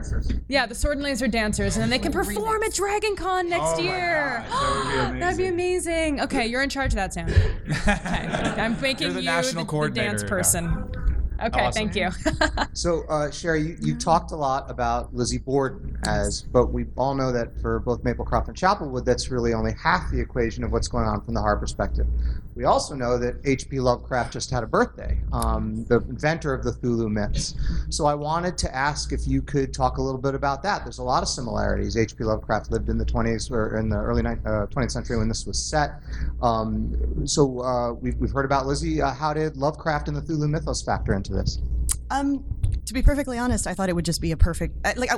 Yeah, the Sword and Laser dancers, and then they can perform at Dragon Con next Oh my year. gosh, that would be That'd be amazing. Okay, you're in charge of that, Sam. Okay, I'm making You're the you national the, the coordinator dance now. person. Okay, Awesome. thank you. So, uh, Cherie, you, you talked a lot about Lizzie Borden as but we all know that for both Maplecroft and Chapelwood, that's really only half the equation of what's going on from the horror perspective. We also know that H.P. Lovecraft just had a birthday, um, the inventor of the Cthulhu myths. So I wanted to ask if you could talk a little bit about that. There's a lot of similarities. H.P. Lovecraft lived in the 20s or in the early ni- uh, 20th century when this was set. Um, so uh, we've, we've heard about Lizzie. Uh, how did Lovecraft and the Cthulhu mythos factor into this? Um, to be perfectly honest, I thought it would just be a perfect I- like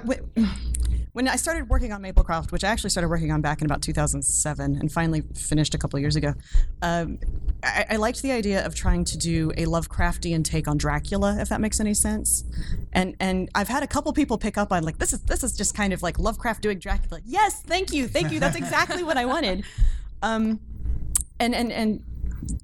when I started working on Maplecroft, which I actually started working on back in about 2007 and finally finished a couple of years ago. Um, I, I liked the idea of trying to do a Lovecraftian take on Dracula, if that makes any sense. And and I've had a couple people pick up on like this is this is just kind of like Lovecraft doing Dracula. Yes, thank you, thank you. That's exactly what I wanted. Um, and and and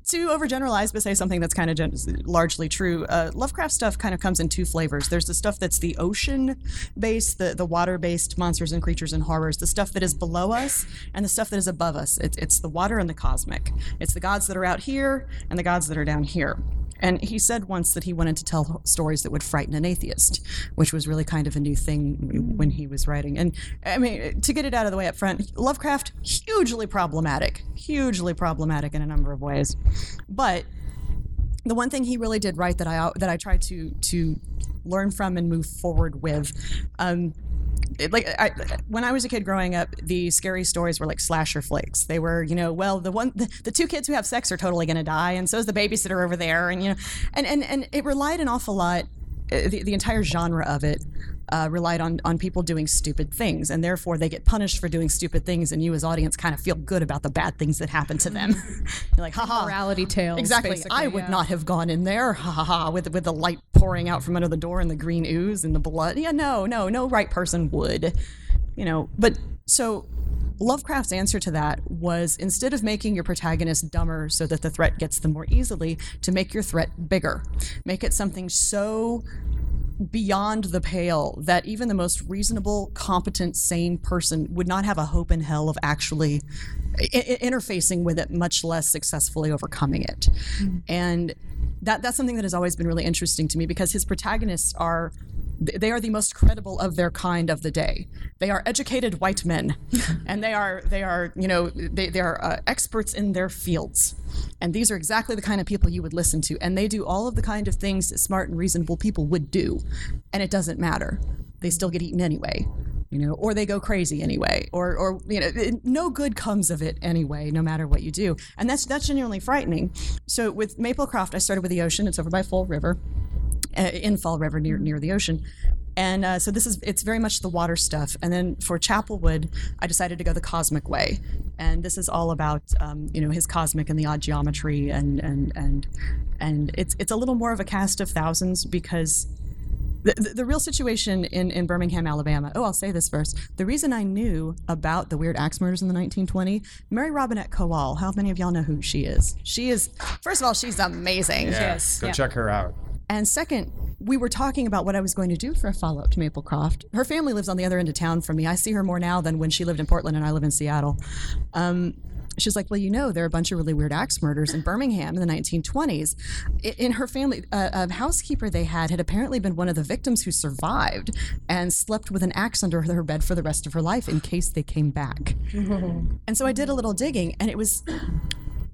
to overgeneralize, but say something that's kind of gen- largely true. Uh, Lovecraft stuff kind of comes in two flavors. There's the stuff that's the ocean based, the, the water based monsters and creatures and horrors, the stuff that is below us, and the stuff that is above us. It, it's the water and the cosmic. It's the gods that are out here and the gods that are down here. And he said once that he wanted to tell stories that would frighten an atheist, which was really kind of a new thing when he was writing. And I mean, to get it out of the way up front, Lovecraft, hugely problematic, hugely problematic in a number of ways. But the one thing he really did right that I that I tried to to learn from and move forward with. Um, it, like I, when I was a kid growing up, the scary stories were like slasher flicks. They were, you know, well, the one, the, the two kids who have sex are totally going to die, and so is the babysitter over there, and you know, and and and it relied an awful lot. uh, The, the entire genre of it uh, relied on on people doing stupid things, and therefore they get punished for doing stupid things, and you as audience kind of feel good about the bad things that happen to them. You're like, haha, Morality tales. Exactly. I would yeah. not have gone in there, ha ha ha, with with the light pouring out from under the door and the green ooze and the blood. Yeah, no, no, no right person would. You know, but so Lovecraft's answer to that was instead of making your protagonist dumber so that the threat gets them more easily, to make your threat bigger. Make it something so beyond the pale that even the most reasonable, competent, sane person would not have a hope in hell of actually I- interfacing with it, much less successfully overcoming it. Mm-hmm. And that that's something that has always been really interesting to me because his protagonists are they are the most credible of their kind of the day. They are educated white men, and they are they are you know they they are uh, experts in their fields, and these are exactly the kind of people you would listen to, and they do all of the kind of things that smart and reasonable people would do, and it doesn't matter. They still get eaten anyway. You know, or they go crazy anyway, or, or you know, it- no good comes of it anyway, no matter what you do, and that's that's genuinely frightening. So with Maplecroft, I started with the ocean. It's over by Fall River, uh, in Fall River near near the ocean. And uh, so this is it's very much the water stuff. And then for Chapelwood, I decided to go the cosmic way, and this is all about um, you know his cosmic and the odd geometry and and and and it's it's a little more of a cast of thousands because the, the, the real situation in, in Birmingham, Alabama. Oh, I'll say this first. The reason I knew about the weird axe murders in the 1920, Mary Robinette Kowal. How many of y'all know who she is? She is, first of all, she's amazing. Yes. Go yeah. check her out. And second, we were talking about what I was going to do for a follow up to Maplecroft. Her family lives on the other end of town from me. I see her more now than when she lived in Portland and I live in Seattle. Um, she's like, Well, you know, there are a bunch of really weird axe murders in Birmingham in the 1920s. In her family, uh, a housekeeper they had had apparently been one of the victims who survived and slept with an axe under her bed for the rest of her life in case they came back. And so I did a little digging, and it was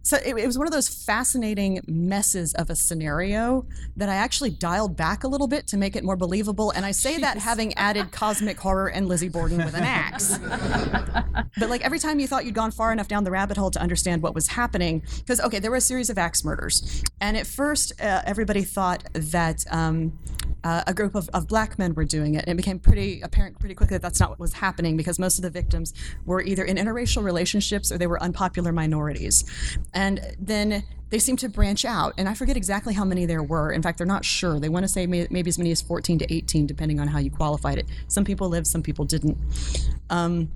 so it, it was one of those fascinating messes of a scenario that I actually dialed back a little bit to make it more believable. And I say that having added cosmic horror and Lizzie Borden with an axe. but like every time you thought you'd gone far enough down the rabbit hole to understand what was happening, because okay, there were a series of axe murders, and at first uh, everybody thought that. Um, uh, a group of, of black men were doing it. And it became pretty apparent pretty quickly that that's not what was happening because most of the victims were either in interracial relationships or they were unpopular minorities. And then they seemed to branch out. And I forget exactly how many there were. In fact, they're not sure. They want to say may, maybe as many as 14 to 18, depending on how you qualified it. Some people lived, some people didn't. Um,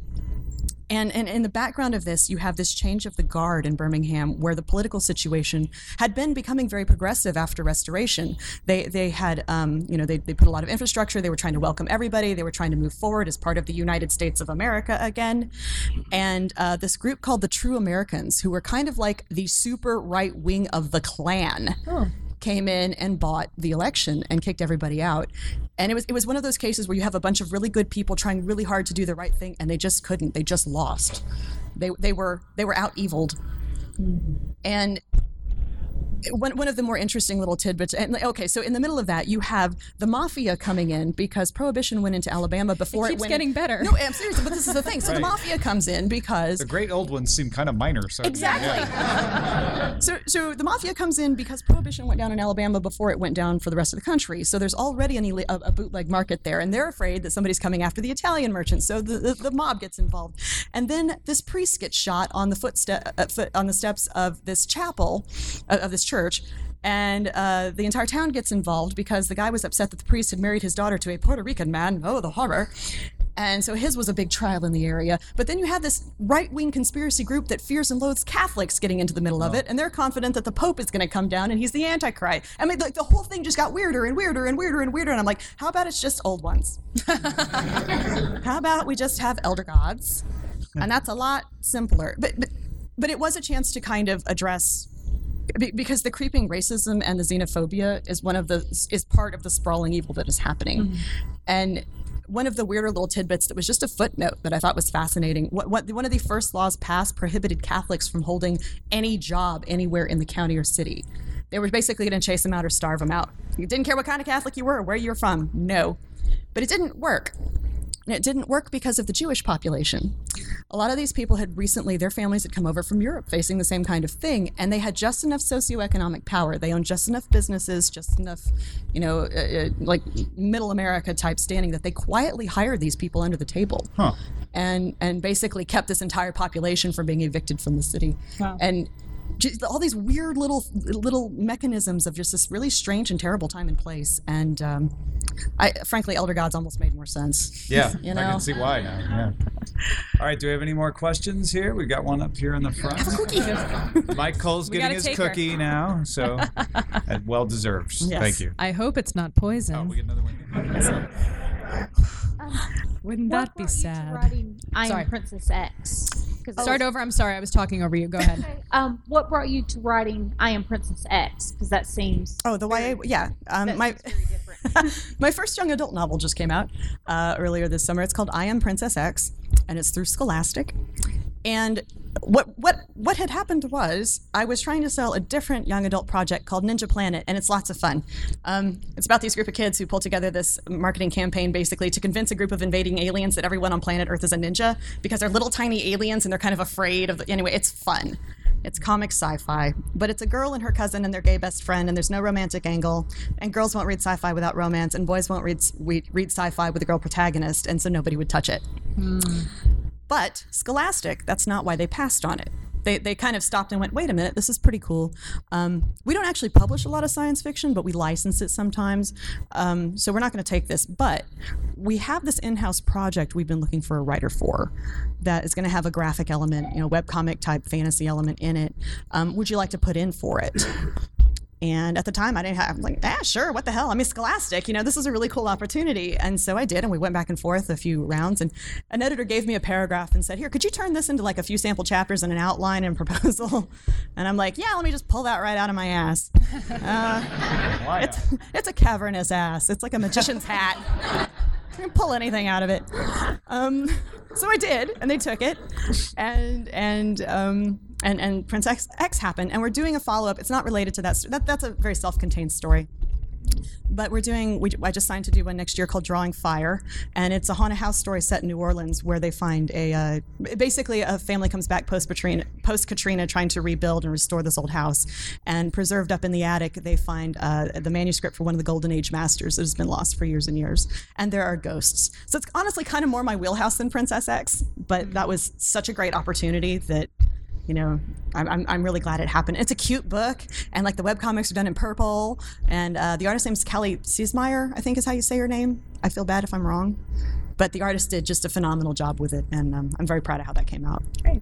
and, and in the background of this, you have this change of the guard in Birmingham, where the political situation had been becoming very progressive after Restoration. They they had um, you know they, they put a lot of infrastructure. They were trying to welcome everybody. They were trying to move forward as part of the United States of America again. And uh, this group called the True Americans, who were kind of like the super right wing of the Klan. Came in and bought the election and kicked everybody out. And it was it was one of those cases where you have a bunch of really good people trying really hard to do the right thing and they just couldn't. They just lost. They they were they were out eviled. And one, one of the more interesting little tidbits. And okay, so in the middle of that, you have the mafia coming in because prohibition went into Alabama before it, keeps went getting better. No, I'm serious, but this is the thing. So the mafia comes in because The great old ones seem kind of minor. So Exactly. so, so the mafia comes in because prohibition went down in Alabama before it went down for the rest of the country. So there's already an, a, a bootleg market there, and they're afraid that somebody's coming after the Italian merchants. So the, the, the mob gets involved, and then this priest gets shot on the footstep uh, foot, on the steps of this chapel uh, of this church. And uh, the entire town gets involved because the guy was upset that the priest had married his daughter to a Puerto Rican man. Oh, the horror. And so his was a big trial in the area. But then you have this right wing conspiracy group that fears and loathes Catholics getting into the middle of it. And they're confident that the Pope is going to come down and he's the Antichrist. I mean, like the whole thing just got weirder and weirder and weirder and weirder. And I'm like, how about it's just old ones? how about we just have elder gods? And that's a lot simpler. But, but, but it was a chance to kind of address because the creeping racism and the xenophobia is one of the is part of the sprawling evil that is happening mm-hmm. and one of the weirder little tidbits that was just a footnote that I thought was fascinating. What, what one of the first laws passed prohibited Catholics from holding any job anywhere in the county or city. They were basically going to chase them out or starve them out. You didn't care what kind of Catholic you were or where you were from. No, but it didn't work. And it didn't work because of the Jewish population. A lot of these people had recently, their families had come over from Europe facing the same kind of thing, and they had just enough socioeconomic power. They owned just enough businesses, just enough, you know, uh, uh, like middle America type standing that they quietly hired these people under the table. Huh. And, and basically kept this entire population from being evicted from the city. And just all these weird little little mechanisms of just this really strange and terrible time and place. And um, I, frankly, Elder Gods almost made more sense. Yeah, You I know? can see why now. Yeah. All right, do we have any more questions here? We've got one up here in the front. Myke Cole's getting his take her. cookie now, so and well deserved. Yes. Thank you. I hope it's not poison. Oh, we get another one. Wouldn't What that be brought you to sad? writing I Sorry. Princess X. Start that was- over. I'm sorry. I was talking over you. Go ahead. Um, what brought you to writing I am Princess X? Because that seems Oh, the YA, yeah. Um, my seems very different. my first young adult novel just came out uh, earlier this summer. It's called I Am Princess X, and it's through Scholastic. And what what what had happened was I was trying to sell a different young adult project called Ninja Planet, and it's lots of fun. Um, it's about these group of kids who pull together this marketing campaign basically to convince a group of invading aliens that everyone on planet Earth is a ninja because they're little tiny aliens and they're kind of afraid of. The, anyway, it's fun. It's comic sci-fi, but it's a girl and her cousin and their gay best friend, and there's no romantic angle. And girls won't read sci-fi without romance, and boys won't read read, read sci-fi with a girl protagonist, and so nobody would touch it. Hmm. But Scholastic, that's not why they passed on it. They, they kind of stopped and went, wait a minute, this is pretty cool. Um, we don't actually publish a lot of science fiction, but we license it sometimes. Um, so we're not going to take this. But we have this in house project we've been looking for a writer for that is going to have a graphic element, you know, webcomic type fantasy element in it. Um, would you like to put in for it? And at the time, I didn't have, I'm like, ah, sure, what the hell? I mean, Scholastic, you know, this is a really cool opportunity. And so I did, and we went back and forth a few rounds. And an editor gave me a paragraph and said, here, could you turn this into like a few sample chapters and an outline and proposal? And I'm like, yeah, let me just pull that right out of my ass. Why It's, it's a cavernous ass. It's like a magician's hat. Pull anything out of it. Um, so I did, and they took it, and and um, and and Prince X, X happened, and we're doing a follow up. It's not related to that. st- that that's a very self contained story. But we're doing. We, I just signed to do one next year called Drawing Fire, and it's a haunted house story set in New Orleans where they find a uh, basically a family comes back post Katrina, post Katrina, trying to rebuild and restore this old house, and preserved up in the attic they find uh, the manuscript for one of the Golden Age masters that has been lost for years and years, and there are ghosts. So it's honestly kind of more my wheelhouse than Princess X, but that was such a great opportunity that you know, I'm, I'm, I'm really glad it happened. It's a cute book, and like the webcomics are done in purple, and uh, the artist is Kali Ciesemier, I think is how you say her name. I feel bad if I'm wrong, but the artist did just a phenomenal job with it, and um, I'm very proud of how that came out. Great.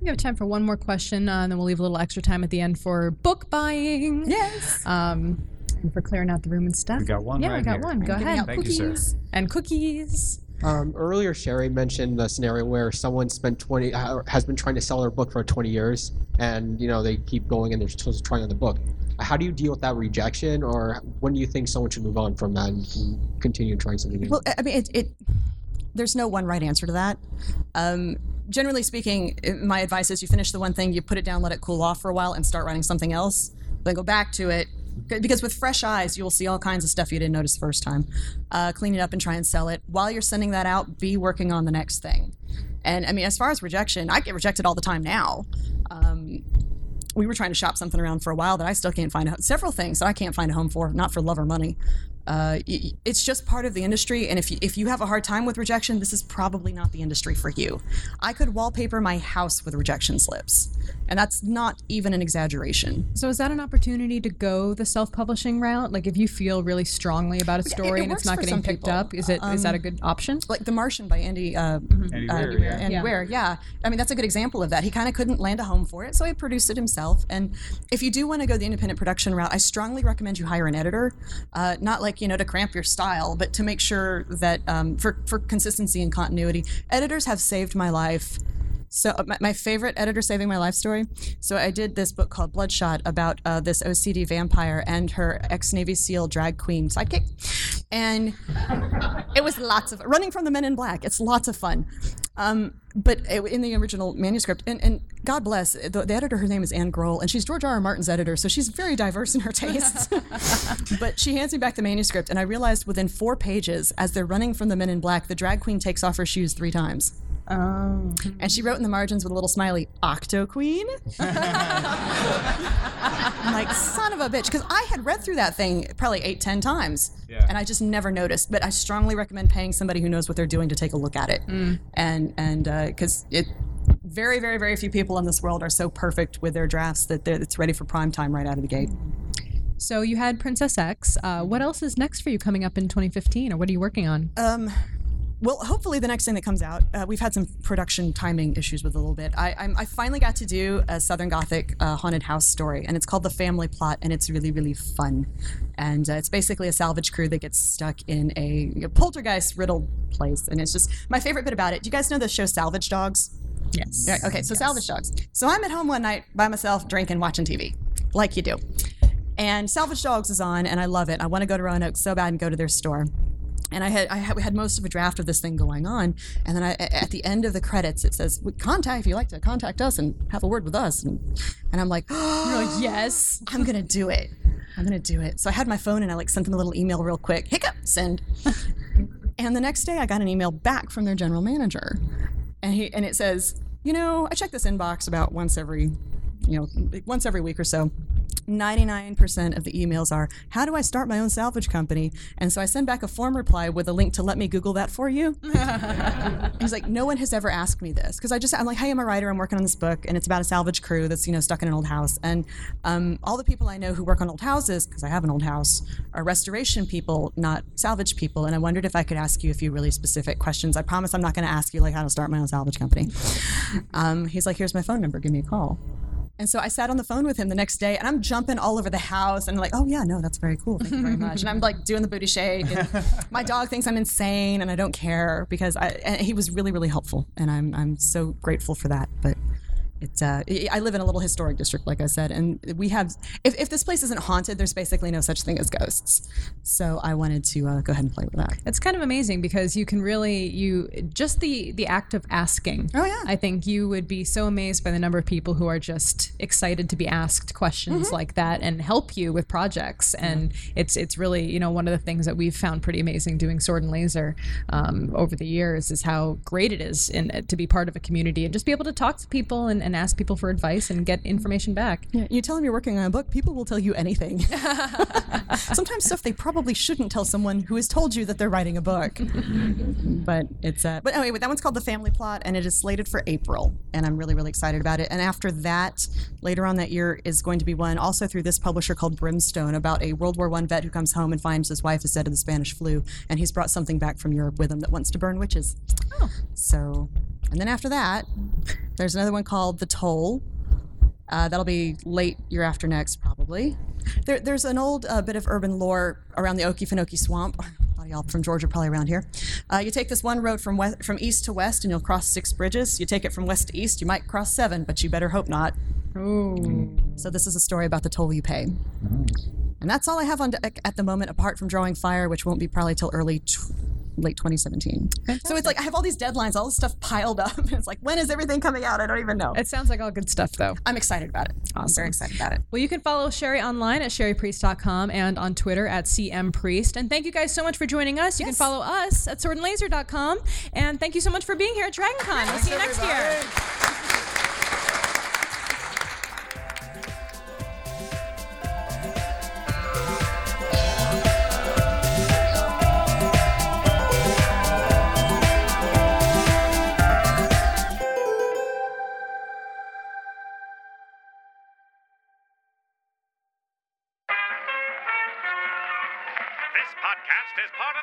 We have time for one more question, uh, and then we'll leave a little extra time at the end for book buying. Yes. Um, and for clearing out the room and stuff. We got one Yeah, right we got here. one. Go ahead. out Thank you, sir. and cookies. Um, earlier, Cherie mentioned the scenario where someone spent 20 uh, has been trying to sell their book for 20 years, and you know they keep going and they're still trying on the book. How do you deal with that rejection, or when do you think someone should move on from that and, continue trying something new? Well, I mean, it, it there's no one right answer to that. Um, generally speaking, my advice is you finish the one thing, you put it down, let it cool off for a while, and start writing something else. Then go back to it. Because with fresh eyes, you will see all kinds of stuff you didn't notice the first time. Uh, clean it up and try and sell it. While you're sending that out, be working on the next thing. And I mean, as far as rejection, I get rejected all the time now. Um, we were trying to shop something around for a while that I still can't find a, several things that I can't find a home for, not for love or money. Uh, y- y- it's just part of the industry, and if you, if you have a hard time with rejection, this is probably not the industry for you. I could wallpaper my house with rejection slips, and that's not even an exaggeration. So is that an opportunity to go the self-publishing route? Like if you feel really strongly about a story it and it's not getting picked people. up, is it is that a Um, good option? Like The Martian by Andy uh, Andy uh, Weir, yeah. Andy Yeah. Weir, yeah. I mean, that's a good example of that. He kind of couldn't land a home for it, so he produced it himself. And if you do want to go the independent production route, I strongly recommend you hire an editor, uh, not like you know to cramp your style, but to make sure that um, for for consistency and continuity. Editors have saved my life. So uh, my, my favorite editor saving my life story. So I did this book called Bloodshot about uh, this OCD vampire and her ex Navy SEAL drag queen sidekick, and it was lots of running from the men in black. It's lots of fun. Um, but it, in the original manuscript, and, and God bless the, the editor, her name is Anne Groell, and she's George R. R. Martin's editor, so she's very diverse in her tastes. but she hands me back the manuscript, and I realized within four pages, as they're running from the men in black, the drag queen takes off her shoes three times. Oh. And she wrote in the margins with a little smiley, Octo Queen. I'm like, son of a bitch. Because I had read through that thing probably eight, ten times. Yeah. And I just never noticed. But I strongly recommend paying somebody who knows what they're doing to take a look at it. And and because it very, very, very few people in this world are so perfect with their drafts that it's ready for prime time right out of the gate. So you had Princess X. Uh, what else is next for you coming up in 2015, or what are you working on? Um, well, hopefully the next thing that comes out, uh, we've had some production timing issues with a little bit. I, I'm, I finally got to do a Southern Gothic uh, haunted house story, and it's called The Family Plot, and it's really, really fun. And uh, it's basically a salvage crew that gets stuck in a, a poltergeist riddled place, and it's just my favorite bit about it. Do you guys know the show Salvage Dogs? Yes. Yeah, okay, so salvage dogs. So I'm at home one night by myself, drinking, watching TV, like you do. And Salvage Dogs is on, and I love it. I want to go to Roanoke so bad and go to their store. And I had I had, we had most of a draft of this thing going on, and then I, at the end of the credits it says contact if you like to contact us and have a word with us, and, and I'm like, like, yes. I'm gonna do it. I'm gonna do it. So I had my phone and I like sent them a little email real quick. Hiccup, send. and the next day I got an email back from their general manager, and he and it says, you know, I check this inbox about once every, you know, once every week or so. 99% of the emails are, How do I start my own salvage company? And so I send back a form reply with a link to let me Google that for you. He's like, No one has ever asked me this. Because I just, I'm like, Hey, I'm a writer. I'm working on this book, and it's about a salvage crew that's, you know, stuck in an old house. And um, all the people I know who work on old houses, because I have an old house, are restoration people, not salvage people. And I wondered if I could ask you a few really specific questions. I promise I'm not going to ask you, like, how to start my own salvage company. Um, he's like, Here's my phone number. Give me a call. And so I sat on the phone with him the next day and I'm jumping all over the house and like, oh yeah, no, that's very cool. Thank you very much. and I'm like doing the booty shake and my dog thinks I'm insane and I don't care because I, and he was really, really helpful. And I'm, I'm so grateful for that. But it's, uh, I I live in a little historic district, like I said, and we have, if, if this place isn't haunted, there's basically no such thing as ghosts. So I wanted to uh, go ahead and play with that. It's kind of amazing because you can really you just the the act of asking. Oh, yeah. I think you would be so amazed by the number of people who are just excited to be asked questions Mm-hmm. like that and help you with projects. And it's it's really you know one of the things that we've found pretty amazing doing Sword and Laser um, over the years is how great it is in to be part of a community and just be able to talk to people and, and ask people for advice and get information back. Yeah, you tell them you're working on a book, people will tell you anything. Sometimes stuff they probably shouldn't tell someone who has told you that they're writing a book. but it's uh, but anyway, that one's called The Family Plot, and it is slated for April, and I'm really really excited about it. And after that, later on that year is going to be one also through this publisher called Brimstone about a World War One vet who comes home and finds his wife is dead of the Spanish flu, and he's brought something back from Europe with him that wants to burn witches. Oh, so. And then after that, there's another one called The Toll, uh, that'll be late year after next, probably. There, there's an old uh, bit of urban lore around the Okefenokee Swamp. A lot of y'all from Georgia probably around here. Uh, you take this one road from west, from east to west, and you'll cross six bridges. You take it from west to east, you might cross seven, but you better hope not. Ooh. So this is a story about the toll you pay. And that's all I have on deck at the moment, apart from drawing fire, which won't be probably till early. T- late 2017. So it's like I have all these deadlines, all this stuff piled up. it's like, when is everything coming out? I don't even know. It sounds like all good stuff, though. I'm excited about it. Awesome. I'm very excited about it. Well, you can follow Cherie online at cheriepriest.com and on Twitter at cmpriest. And thank you guys so much for joining us. You can follow us at swordandlaser.com. And thank you so much for being here at DragonCon. We'll see you next year.